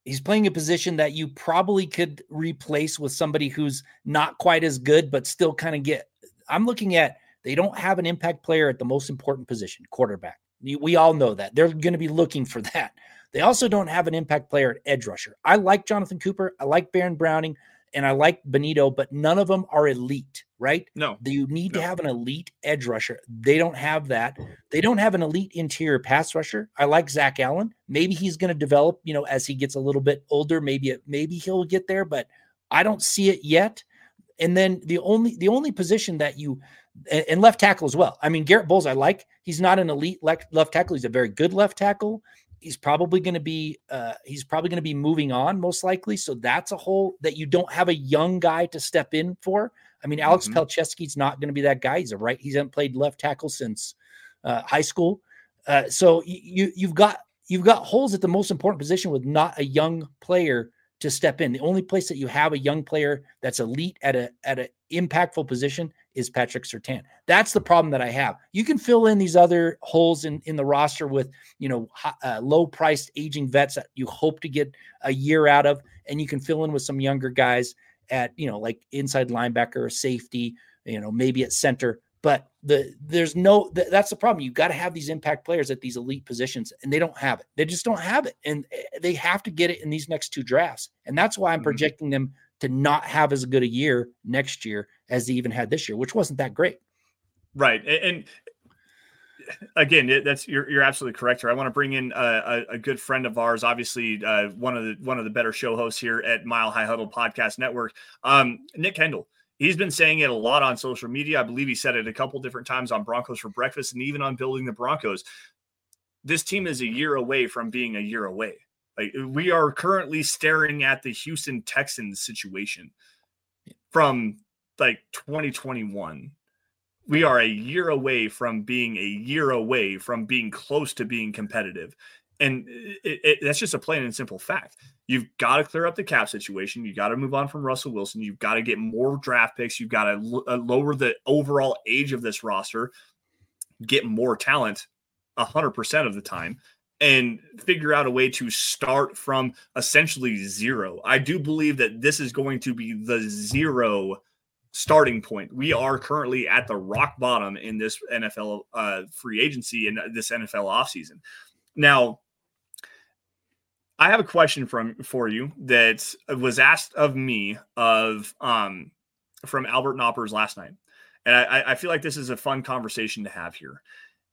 He's playing a position that you probably could replace with somebody who's not quite as good, but still kind of get. I'm looking at they don't have an impact player at the most important position, quarterback. We all know that. They're going to be looking for that. They also don't have an impact player at edge rusher. I like Jonathan Cooper. I like Baron Browning and I like Bonitto, but none of them are elite, right? No. You need no. to have an elite edge rusher. They don't have that. They don't have an elite interior pass rusher. I like Zach Allen. Maybe he's going to develop, you know, as he gets a little bit older. Maybe it, maybe he'll get there, but I don't see it yet. And then the only the only position that you and left tackle as well. I mean, Garrett Bolles, I like. He's not an elite left, left tackle. He's a very good left tackle he's probably going to be uh, he's probably going to be moving on most likely. So that's a hole that you don't have a young guy to step in for. I mean, Alex mm-hmm. Palczewski's not going to be that guy. He's a right. He hasn't played left tackle since uh, high school. Uh, so you you've got you've got holes at the most important position with not a young player to step in. The only place that you have a young player that's elite at a at an impactful position is Patrick Surtain. That's the problem that I have. You can fill in these other holes in in the roster with you know uh, low priced aging vets that you hope to get a year out of, and you can fill in with some younger guys at you know like inside linebacker, safety, you know maybe at center. But the there's no that's the problem. You got to have these impact players at these elite positions, and they don't have it. They just don't have it, and eh, they have to get it in these next two drafts. And that's why I'm mm-hmm. projecting them to not have as good a year next year as they even had this year, which wasn't that great. Right, and, again, that's you're, you're absolutely correct here. I want to bring in a, a, good friend of ours, obviously uh, one of the one of the better show hosts here at Mile High Huddle Podcast Network, um, Nick Kendall. He's been saying it a lot on social media. I believe he said it a couple different times on Broncos for Breakfast and even on Building the Broncos. This team is a year away from being a year away. Like we are currently staring at the Houston Texans situation from like 2021. We are a year away from being a year away from being close to being competitive. And it, it, that's just a plain and simple fact. You've got to clear up the cap situation. You've got to move on from Russell Wilson. You've got to get more draft picks. You've got to l- uh, lower the overall age of this roster, get more talent 100% of the time, and figure out a way to start from essentially zero. I do believe that this is going to be the zero starting point. We are currently at the rock bottom in this NFL uh, free agency and this NFL offseason. Now, I have a question from for you that was asked of me of um from Albert Knoppers last night. And I, I feel like this is a fun conversation to have here.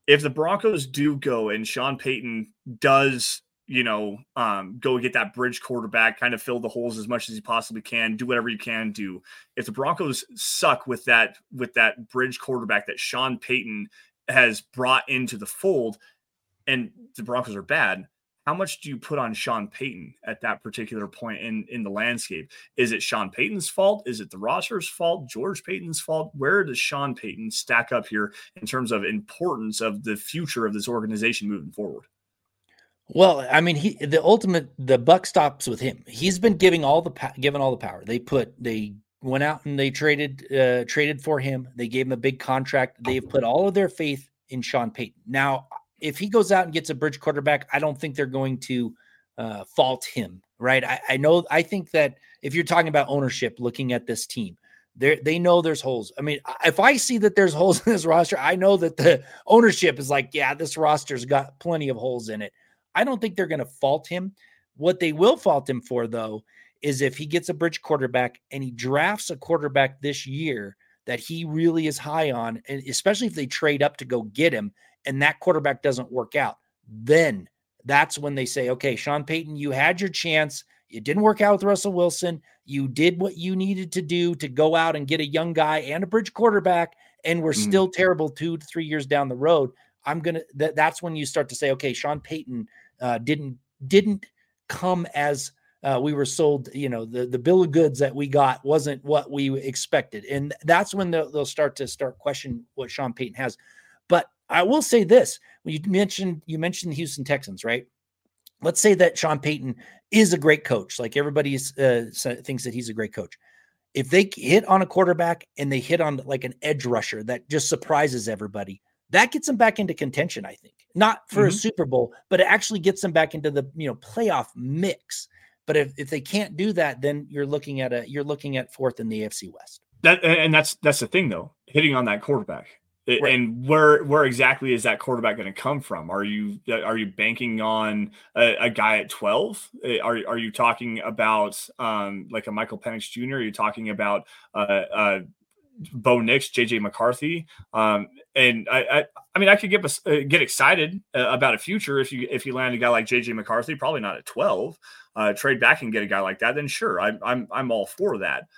If the Broncos do go and Sean Payton does, you know, um, go get that bridge quarterback, kind of fill the holes as much as he possibly can, do whatever you can do. If the Broncos suck with that with that bridge quarterback that Sean Payton has brought into the fold, and the Broncos are bad, how much do you put on Sean Payton at that particular point in in the landscape? Is it Sean Payton's fault? Is it the roster's fault? George Paton's fault? Where does Sean Payton stack up here in terms of importance of the future of this organization moving forward? Well, I mean, he the ultimate the buck stops with him. He's been giving all the given all the power. They put they went out and they traded uh, traded for him. They gave him a big contract. They've put all of their faith in Sean Payton. Now, if he goes out and gets a bridge quarterback, I don't think they're going to uh, fault him, right? I, I, know. I think that if you're talking about ownership, looking at this team, they they know there's holes. I mean, if I see that there's holes in this roster, I know that the ownership is like, yeah, this roster's got plenty of holes in it. I don't think they're going to fault him. What they will fault him for, though, is if he gets a bridge quarterback and he drafts a quarterback this year that he really is high on, and especially if they trade up to go get him and that quarterback doesn't work out, then that's when they say, okay, Sean Payton, you had your chance. It didn't work out with Russell Wilson. You did what you needed to do to go out and get a young guy and a bridge quarterback, and we're mm. still terrible two to three years down the road. I'm gonna. That, that's when you start to say, okay, Sean Payton uh, didn't didn't come as uh, we were sold. You know, the the bill of goods that we got wasn't what we expected, and that's when they'll, they'll start to start question what Sean Payton has. But I will say this: when you mentioned you mentioned the Houston Texans, right? Let's say that Sean Payton is a great coach, like everybody uh, thinks that he's a great coach. If they hit on a quarterback and they hit on like an edge rusher that just surprises everybody, that gets them back into contention. I think not for mm-hmm. a Super Bowl, but it actually gets them back into the you know playoff mix. But if, if they can't do that, then you're looking at a you're looking at fourth in the AFC West. That and that's that's the thing though, hitting on that quarterback. Right. And where where exactly is that quarterback going to come from? Are you are you banking on a, a guy at twelve? Are are you talking about um, like a Michael Penix Jr.? Are you talking about uh, uh, Bo Nix, JJ McCarthy? Um, and I, I, I mean I could get uh, get excited uh, about a future if you if you land a guy like JJ McCarthy, probably not at twelve. Uh, trade back and get a guy like that, then sure, I, I'm I'm all for that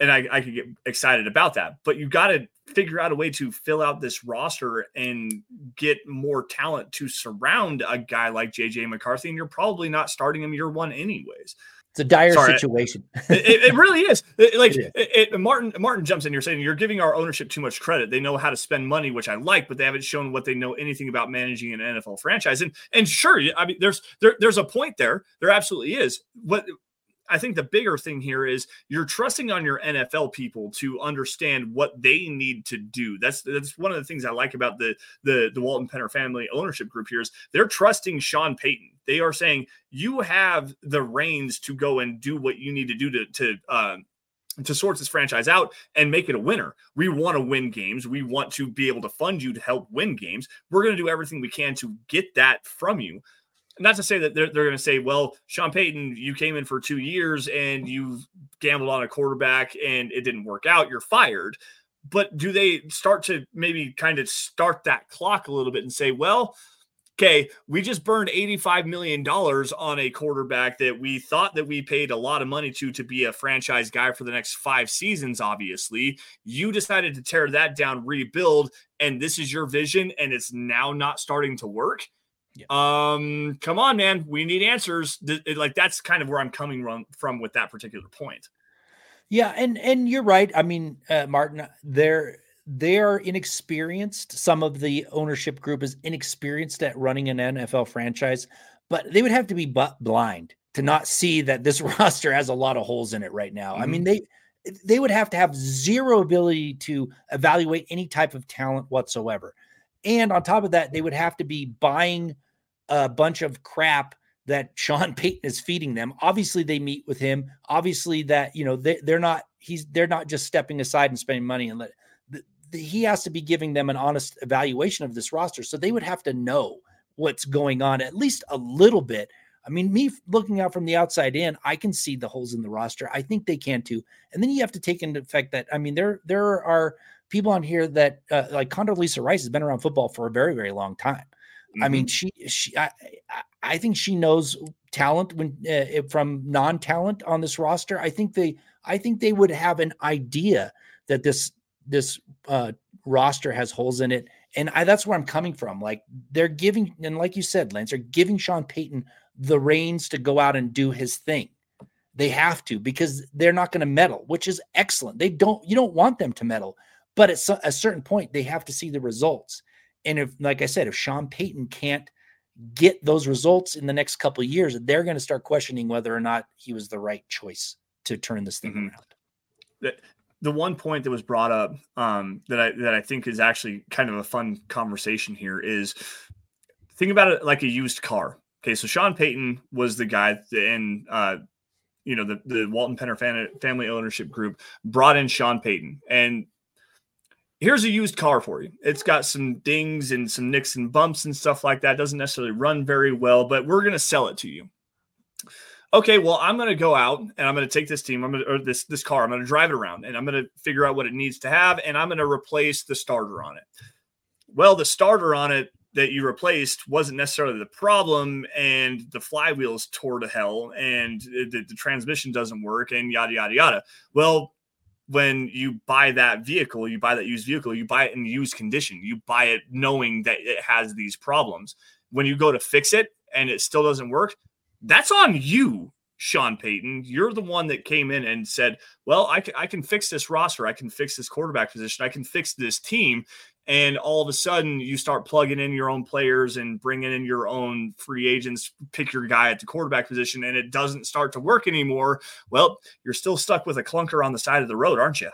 and I, I could get excited about that. But you got to figure out a way to fill out this roster and get more talent to surround a guy like JJ McCarthy. And you're probably not starting him year one, anyways. It's a dire Sorry, situation. it, it, really is. It, like it, Martin, Martin jumps in. You're saying you're giving our ownership too much credit. They know how to spend money, which I like, but they haven't shown what they know anything about managing an NFL franchise. And and sure, I mean, there's there, there's a point there. There absolutely is. What I think the bigger thing here is you're trusting on your NFL people to understand what they need to do. That's that's one of the things I like about the the the Walton Penner family ownership group here is they're trusting Sean Payton. They are saying you have the reins to go and do what you need to do to to uh, to sort this franchise out and make it a winner. We want to win games. We want to be able to fund you to help win games. We're going to do everything we can to get that from you not to say that they're, they're going to say, well, Sean Payton, you came in for two years and you gambled on a quarterback and it didn't work out, you're fired. But do they start to maybe kind of start that clock a little bit and say, well, okay, we just burned $85 million on a quarterback that we thought that we paid a lot of money to to be a franchise guy for the next five seasons, obviously. You decided to tear that down, rebuild, and this is your vision, and it's now not starting to work yeah. Um, come on, man. We need answers. Like that's kind of where I'm coming from with that particular point. Yeah, and and you're right. I mean, uh, Martin, they're they're inexperienced. Some of the ownership group is inexperienced at running an NFL franchise, but they would have to be but blind to not see that this roster has a lot of holes in it right now. Mm-hmm. I mean, mm-hmm. they they would have to have zero ability to evaluate any type of talent whatsoever. And on top of that, they would have to be buying a bunch of crap that Sean Payton is feeding them. Obviously, they meet with him. Obviously, that you know they, they're not he's they're not just stepping aside and spending money and let the, the, he has to be giving them an honest evaluation of this roster. So they would have to know what's going on at least a little bit. I mean, me looking out from the outside in, I can see the holes in the roster. I think they can too. And then you have to take into effect that I mean, there there are people on here that uh, like Condoleezza Rice has been around football for a very very long time. Mm-hmm. I mean, mm-hmm. she she I, I think she knows talent when uh, from non-talent on this roster. I think they I think they would have an idea that this this uh, roster has holes in it And I, that's where I'm coming from. Like they're giving, and like you said, Lance, they're giving Sean Payton the reins to go out and do his thing. They have to because they're not going to meddle, which is excellent. They don't, you don't want them to meddle, but at a certain point, they have to see the results. And if, like I said, if Sean Payton can't get those results in the next couple years, they're going to start questioning whether or not he was the right choice to turn this thing mm-hmm. around. The, the one point that was brought up um, that I that I think is actually kind of a fun conversation here is think about it like a used car. Okay, so Sean Payton was the guy, and uh, you know the the Walton Penner family ownership group brought in Sean Payton, and here's a used car for you. It's got some dings and some nicks and bumps and stuff like that. Doesn't necessarily run very well, but we're gonna sell it to you. Okay, well, I'm gonna go out and I'm gonna take this team, I'm gonna or this this car, I'm gonna drive it around and I'm gonna figure out what it needs to have, and I'm gonna replace the starter on it. Well, the starter on it that you replaced wasn't necessarily the problem and the flywheels tore to hell and the, the, transmission doesn't work and yada yada yada well when you buy that vehicle you buy that used vehicle you buy it in used condition you buy it knowing that it has these problems when you go to fix it and it still doesn't work that's on you Sean Payton, you're the one that came in and said, Well, I can, I can fix this roster. I can fix this quarterback position. I can fix this team and all of a sudden you start plugging in your own players and bringing in your own free agents pick your guy at the quarterback position and it doesn't start to work anymore well you're still stuck with a clunker on the side of the road aren't you?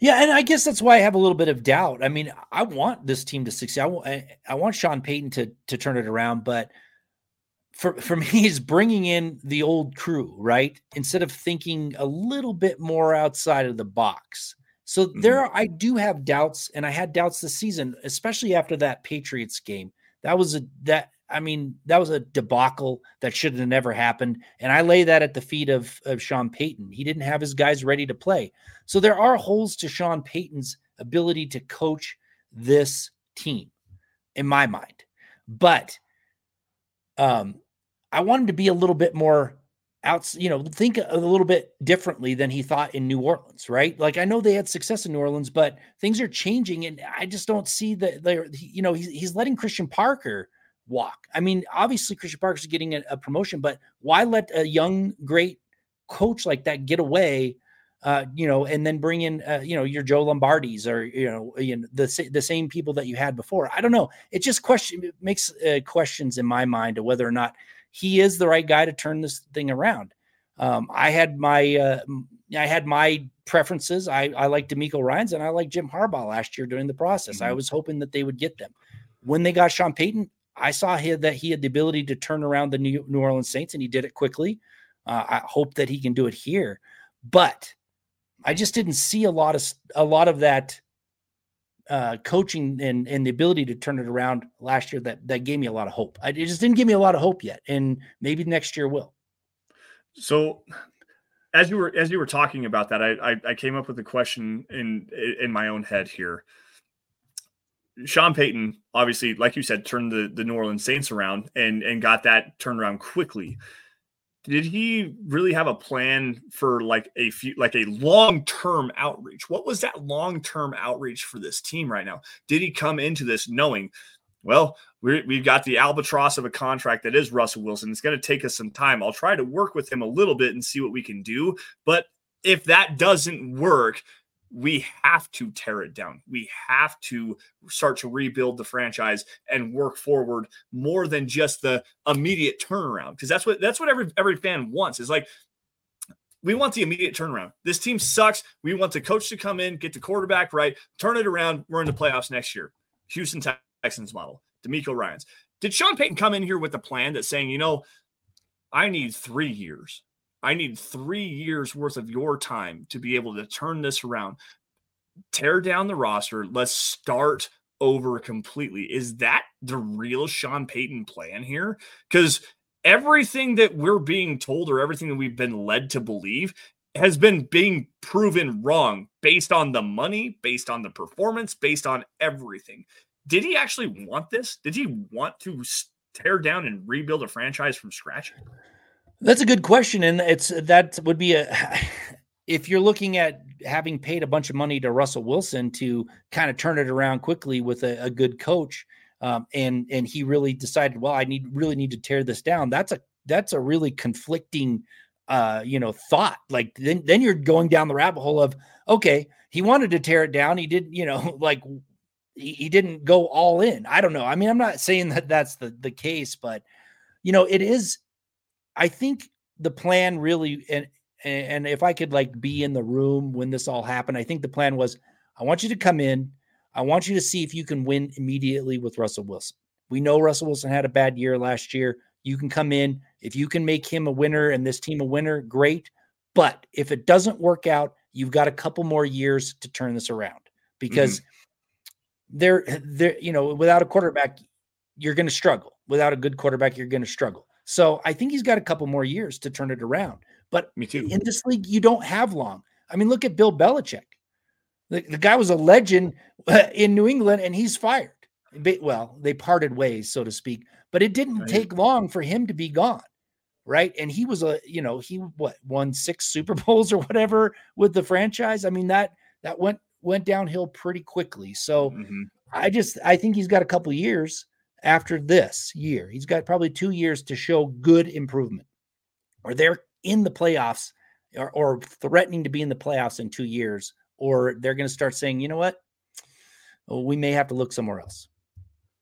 Yeah and i guess that's why i have a little bit of doubt. I mean i want this team to succeed. I want, want sean payton to to turn it around but for, for me is bringing in the old crew right? Instead of thinking a little bit more outside of the box so mm-hmm. there, I do have doubts, and I had doubts this season, especially after that Patriots game. That was a that I mean that was a debacle that should have never happened, and I lay that at the feet of of Sean Payton. He didn't have his guys ready to play, so there are holes to Sean Payton's ability to coach this team, in my mind. But um, I wanted to be a little bit more out, you know, think a little bit differently than he thought in New Orleans, right? Like I know they had success in New Orleans, but things are changing, and I just don't see that they're, you know, he's, he's letting Christian Parker walk. I mean, obviously Christian Parker's getting a, a promotion, but why let a young, great coach like that get away? Uh, you know, and then bring in, uh, you know, your Joe Lombardis or you know, you know, the the same people that you had before. I don't know. It just question it makes uh, questions in my mind of whether or not he is the right guy to turn this thing around. Um, I had my uh, I had my preferences. I, I like DeMeco Ryans and I like Jim Harbaugh last year during the process. Mm-hmm. I was hoping that they would get them. When they got Sean Payton, I saw he, that he had the ability to turn around the New, New Orleans Saints, and he did it quickly. Uh, I hope that he can do it here, but I just didn't see a lot of a lot of that uh, coaching and and the ability to turn it around last year that that gave me a lot of hope. I, it just didn't give me a lot of hope yet, and maybe next year will. So, as you were as you were talking about that, I I, I came up with a question in in my own head here. Sean Payton, obviously, like you said, turned the, the New Orleans Saints around and and got that turned around quickly did he really have a plan for like a few like a long-term outreach? What was that long-term outreach for this team right now? Did he come into this knowing well we have got the albatross of a contract that is russell wilson. It's going to take us some time. I'll try to work with him a little bit and see what we can do. But if that doesn't work we have to tear it down. We have to start to rebuild the franchise and work forward more than just the immediate turnaround. Because that's what that's what every every fan wants. Is like we want the immediate turnaround. This team sucks. We want the coach to come in, get the quarterback right, turn it around. We're in the playoffs next year. Houston Texans model. DeMeco Ryans. Did Sean Payton come in here with a plan that's saying, you know, I need three years. I need three years worth of your time to be able to turn this around. Tear down the roster. Let's start over completely. Is that the real Sean Payton plan here? Because everything that we're being told or everything that we've been led to believe has been being proven wrong based on the money, based on the performance, based on everything. Did he actually want this? Did he want to tear down and rebuild a franchise from scratch? That's a good question, and it's that would be a. if you're looking at having paid a bunch of money to Russell Wilson to kind of turn it around quickly with a, a good coach, um, and and he really decided, well, I need really need to tear this down. That's a that's a really conflicting, uh, you know, thought. Like then then you're going down the rabbit hole of okay, he wanted to tear it down. He didn't, you know, like he, he didn't go all in. I don't know. I mean, I'm not saying that that's the the case, but you know, it is. I think the plan really and and if I could like be in the room when this all happened, I think the plan was I want you to come in. I want you to see if you can win immediately with Russell Wilson. We know Russell Wilson had a bad year last year. You can come in. If you can make him a winner and this team a winner, great. But if it doesn't work out, you've got a couple more years to turn this around because mm-hmm. they're they're you know, without a quarterback, you're going to struggle. Without a good quarterback, you're going to struggle. So I think he's got a couple more years to turn it around. But me too. In this league, you don't have long. I mean, look at Bill Belichick. The, the guy was a legend in New England, and he's fired. Well, they parted ways, so to speak. But it didn't right. take long for him to be gone, right? And he was a, you know, he what won six Super Bowls or whatever with the franchise. I mean that that went went downhill pretty quickly. So mm-hmm. I just I think he's got a couple years after this year. He's got probably two years to show good improvement, or they're in the playoffs or, or threatening to be in the playoffs in two years, or they're going to start saying, you know what, oh, we may have to look somewhere else.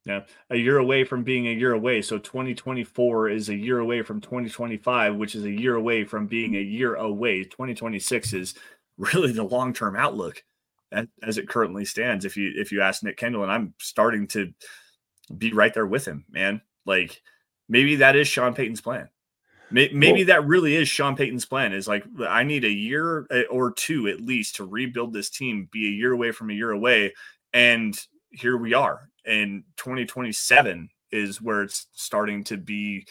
Yeah, a year away from being a year away. So 2024 is a year away from 2025, which is a year away from being a year away. 2026 is really the long term outlook as it currently stands. If you if you ask Nick Kendall, and I'm starting to be right there with him, man. Like maybe that is Sean Payton's plan. Maybe well, that really is Sean Payton's plan. Is like I need a year eh, or two at least to rebuild this team. Be a year away from a year away, and here we are. And 2027 is where it's starting to be.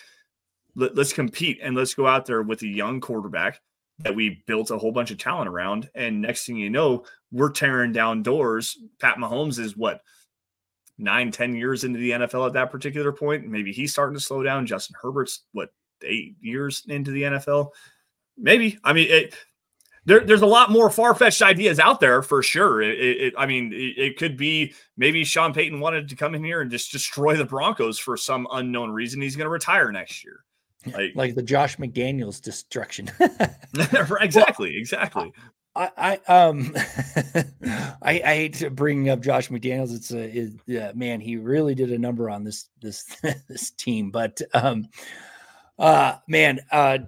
Let, let's compete and let's go out there with a young quarterback that we built a whole bunch of talent around. And next thing you know, we're tearing down doors. Pat Mahomes is what nine, ten years into the NFL at that particular point. Maybe he's starting to slow down. Justin Herbert's what eight years into the NFL. Maybe. I mean, it, there, there's a lot more far fetched ideas out there for sure. It, it, I mean, it, could be maybe Sean Payton wanted to come in here and just destroy the Broncos for some unknown reason. He's going to retire next year. Like, like the Josh McDaniels destruction. exactly. Exactly. I, I um I, I, hate to bring up Josh McDaniels. It's a it, yeah, man, he really did a number on this this this team. But um uh, man, uh,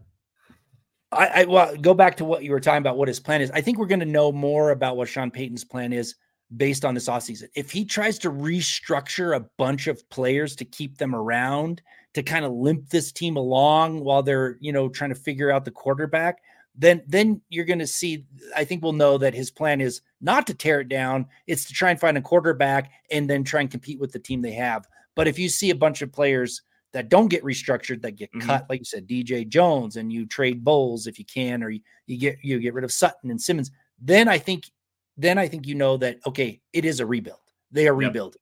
I, I well go back to what you were talking about. What his plan is. I think we're going to know more about what Sean Payton's plan is based on this offseason. If he tries to restructure a bunch of players to keep them around to kind of limp this team along while they're you know trying to figure out the quarterback, then then you're going to see. I think we'll know that his plan is not to tear it down. It's to try and find a quarterback and then try and compete with the team they have. But if you see a bunch of players that don't get restructured that get mm-hmm. cut like you said dj jones and you trade Bolles if you can or you, you get you get rid of sutton and simmons then i think then i think you know that okay it is a rebuild they are yep. rebuilding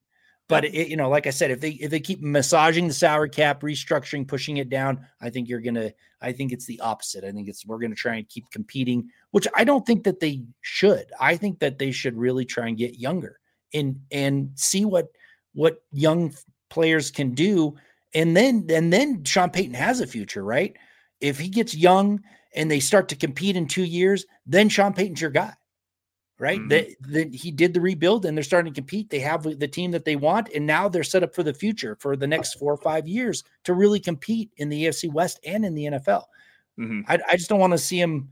but it, you know like i said if they if they keep massaging the salary cap restructuring pushing it down i think you're gonna i think it's the opposite. I think it's we're gonna try and keep competing which i don't think that they should. I think that they should really try and get younger and and see what what young players can do. And then and then Sean Payton has a future, right? If he gets young and they start to compete in two years, then Sean Payton's your guy, right? Mm-hmm. That he did the rebuild and they're starting to compete. They have the team that they want, and now they're set up for the future for the next four or five years to really compete in the AFC West and in the NFL. Mm-hmm. I, I just don't want to see him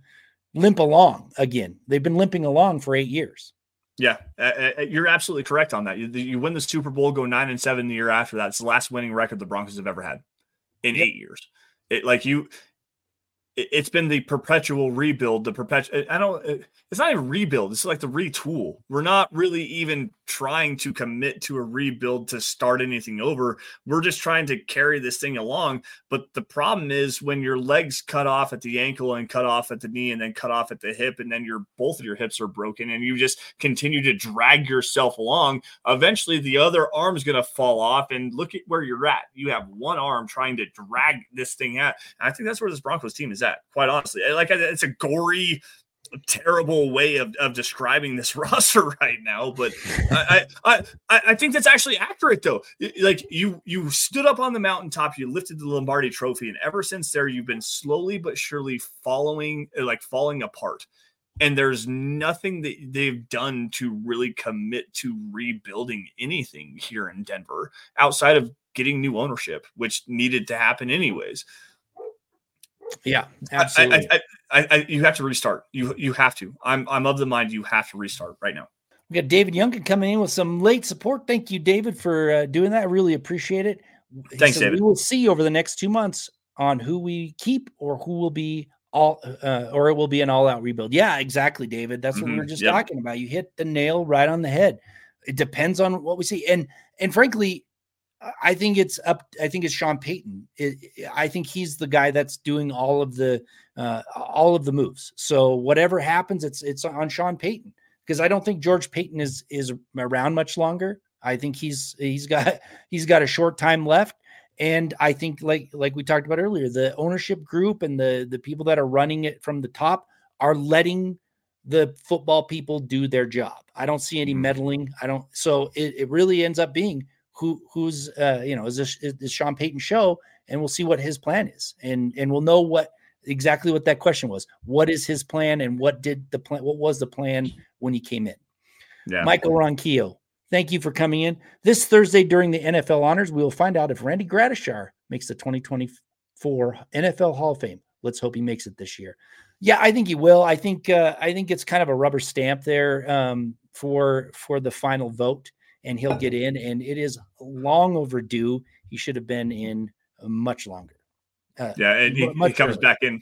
limp along again. They've been limping along for eight years. Yeah, uh, uh, you're absolutely correct on that. You, you, win the Super Bowl, go nine and seven the year after that. It's the last winning record the Broncos have ever had in yep. eight years. It like you, it's been the perpetual rebuild, the perpetual. I don't. It's not even rebuild. It's like the retool. We're not really even trying to commit to a rebuild to start anything over. We're just trying to carry this thing along. But the problem is when your legs cut off at the ankle and cut off at the knee and then cut off at the hip, and then your both of your hips are broken, and you just continue to drag yourself along. Eventually, the other arm's going to fall off, and look at where you're at. You have one arm trying to drag this thing out. And I think that's where this Broncos team is at. Quite honestly, like it's a gory terrible way of, of describing this roster right now, but I, I I I think that's actually accurate though. Like you you stood up on the mountaintop, you lifted the Lombardi Trophy, and ever since there, you've been slowly but surely following like falling apart. And there's nothing that they've done to really commit to rebuilding anything here in Denver outside of getting new ownership, which needed to happen anyways. Yeah, absolutely. I, I, I, I, you have to restart. You you have to. I'm I'm of the mind you have to restart right now. We got David Youngkin coming in with some late support. Thank you, David, for uh, doing that. I really appreciate it. Thanks, so David. We will see over the next two months on who we keep or who will be all, uh, or it will be an all-out rebuild. Yeah, exactly, David. That's mm-hmm. what we mm-hmm. were just yep. talking about. You hit the nail right on the head. It depends on what we see, and and frankly, I think it's up. I think it's Sean Payton. It, I think he's the guy that's doing all of the uh, all of the moves. So whatever happens, it's it's on Sean Payton because I don't think George Paton is is around much longer. I think he's he's got he's got a short time left, and I think like like we talked about earlier, the ownership group and the the people that are running it from the top are letting the football people do their job. I don't see any mm-hmm. meddling. I don't. So it, it really ends up being who who's uh, you know is this is Sean Payton show, and we'll see what his plan is, and and we'll know what exactly what that question was. What is his plan, and what did the plan? What was the plan when he came in? Yeah. Michael Ronquillo, thank you for coming in this Thursday during the NFL honors. We will find out if Randy Gradishar makes the 2024 NFL Hall of Fame. Let's hope he makes it this year. Yeah, I think he will. I think uh, I think it's kind of a rubber stamp there um, for for the final vote and he'll get in. And it is long overdue. He should have been in much longer. Uh, yeah, and he, he comes earlier. back in.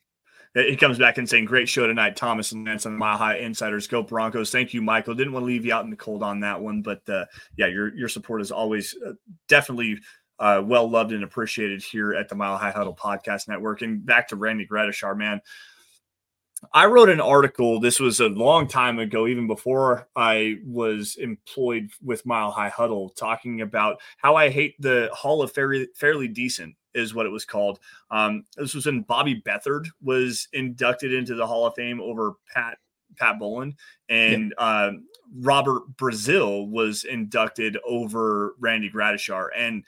He comes back and saying, "Great show tonight, Thomas and Lance on Mile High Insiders. Go Broncos! Thank you, Michael. Didn't want to leave you out in the cold on that one, but uh, yeah, your your support is always uh, definitely uh, well loved and appreciated here at the Mile High Huddle Podcast Network. And back to Randy Gradishar, man. I wrote an article. This was a long time ago, even before I was employed with Mile High Huddle, talking about how I hate the Hall of Fairly, Fairly Decent is what it was called. Um, this was when Bobby Beathard was inducted into the Hall of Fame over Pat Pat Bowlen, and uh, Robert Brazile was inducted over Randy Gradishar, and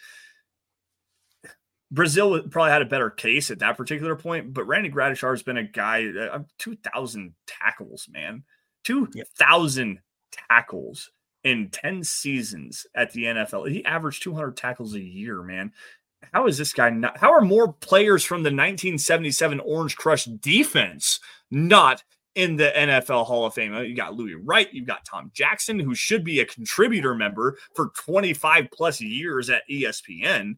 Brazile probably had a better case at that particular point, but Randy Gradishar has been a guy, uh, 2,000 tackles, man. 2,000 yep. tackles in 10 seasons at the NFL. He averaged 200 tackles a year, man. How is this guy not? How are more players from the 1977 Orange Crush defense not in the NFL Hall of Fame? You got Louis Wright, you've got Tom Jackson, who should be a contributor member for 25 plus years at ESPN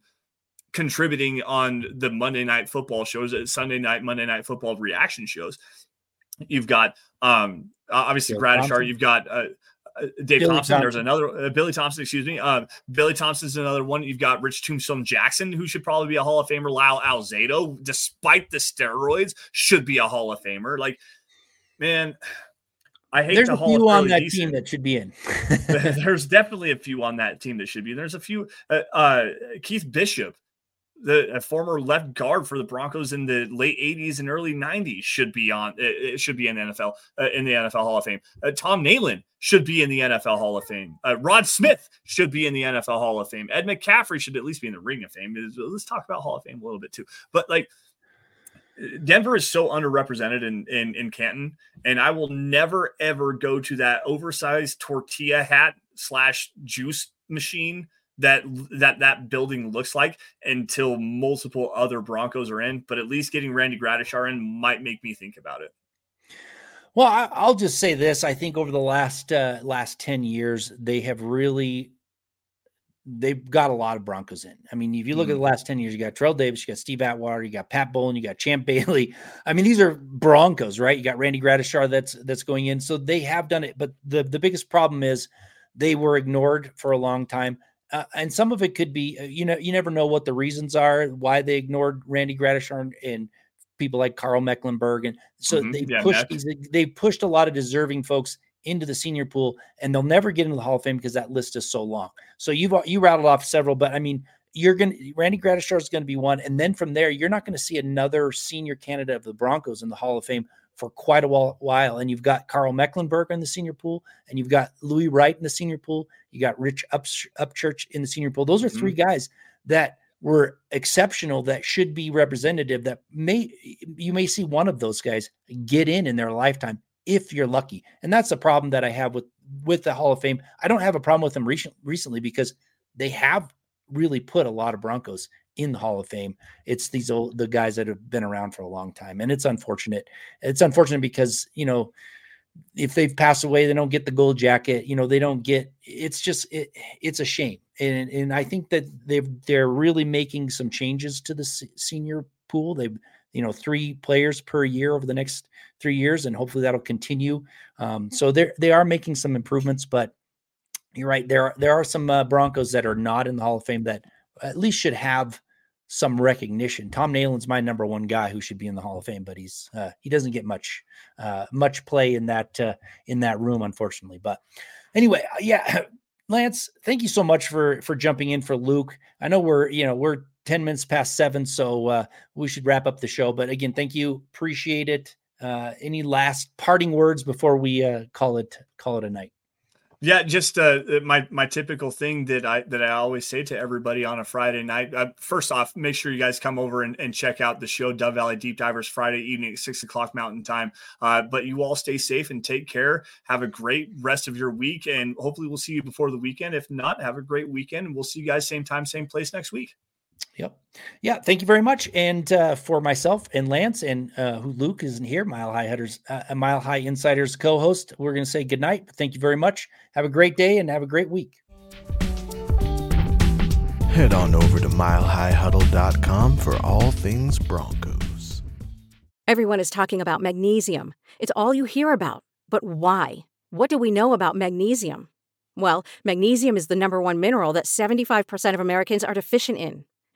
contributing on the Monday night football shows, uh, Sunday night, Monday night football reaction shows. You've got um obviously Bill Gradishar, you've got uh, uh Dave Thompson. Thompson. There's another uh, Billy Thompson, excuse me. Uh, Billy Thompson's another one. You've got Rich Tombstone Jackson, who should probably be a Hall of Famer. Lyle Alzado, despite the steroids, should be a Hall of Famer. Like, man, I hate there's a few on that decent. team that should be in. there's definitely a few on that team that should be. There's a few. Uh, uh, Keith Bishop the former left guard for the Broncos in the late 80s and early 90s should be on it should be in the NFL uh, in the NFL Hall of Fame. Uh, Tom Nalen should be in the NFL Hall of Fame. Uh, Rod Smith should be in the NFL Hall of Fame. Ed McCaffrey should at least be in the Ring of Fame. Let's talk about Hall of Fame a little bit too. But like Denver is so underrepresented in, in in Canton, and I will never ever go to that oversized tortilla hat slash juice machine that that that building looks like until multiple other Broncos are in. But at least getting Randy Gradishar in might make me think about it. Well, I, will just say this: I think over the last uh, last ten years, they have really they've got a lot of Broncos in. I mean, if you look mm-hmm. at the last 10 years, you got Terrell Davis, you got Steve Atwater, you got Pat Bowlen, you got Champ Bailey. I mean, these are Broncos, right? You got Randy Gradishar that's that's going in. So they have done it. But the, the biggest problem is they were ignored for a long time uh, and some of it could be, uh, you know, you never know what the reasons are why they ignored Randy Gradishar and people like Karl Mecklenburg, and so mm-hmm. they yeah, pushed these, they pushed a lot of deserving folks into the senior pool, and they'll never get into the Hall of Fame because that list is so long. So you've you rattled off several, but I mean, you're going to Randy Gradishar is going to be one, and then from there, you're not going to see another senior candidate of the Broncos in the Hall of Fame for quite a while. And you've got Karl Mecklenburg in the senior pool, and you've got Louis Wright in the senior pool. You got Rich Up Upchurch in the senior pool. Those are 3 mm-hmm. guys that were exceptional that should be representative that may you may see one of those guys get in in their lifetime if you're lucky and that's the problem that i have with with the hall of fame i don't have a problem with them recent, recently because they have really put a lot of broncos in the hall of fame it's these old the guys that have been around for a long time and it's unfortunate it's unfortunate because you know if they've passed away, they don't get the gold jacket. You know, they don't get. It's just it, it's a shame, and and I think that they've they're really making some changes to the senior pool. They've you know three players per year over the next three years, and hopefully that'll continue. Um, so they they are making some improvements, but you're right. There are there are some uh, Broncos that are not in the Hall of Fame that at least should have some recognition. Tom Nalen's my number one guy who should be in the Hall of Fame, but he's uh, he doesn't get much uh, much play in that uh, in that room, unfortunately. But anyway, uh, yeah, Lance, thank you so much for for jumping in for Luke. I know we're you know we're ten minutes past seven, so uh, we should wrap up the show. But again, thank you, appreciate it. Uh, any last parting words before we call it call it a night? Yeah, just uh, uh, my my typical thing that I that I always say to everybody on a Friday night. Uh, first off, make sure you guys come over and, and check out the show, Dove Valley Deep Divers, Friday evening at six o'clock Mountain Time. Uh, but you all stay safe and take care. Have a great rest of your week, and hopefully we'll see you before the weekend. If not, have a great weekend, we'll see you guys same time, same place next week. Yep. Yeah. Thank you very much. And uh, for myself and Lance and uh, who Luke isn't here, Mile High Hunters, uh, Mile High Insiders co-host, we're going to say good night. Thank you very much. Have a great day and have a great week. Head on over to milehighhuddle.com for all things Broncos. Everyone is talking about magnesium. It's all you hear about. But why? What do we know about magnesium? Well, magnesium is the number one mineral that 75% of Americans are deficient in.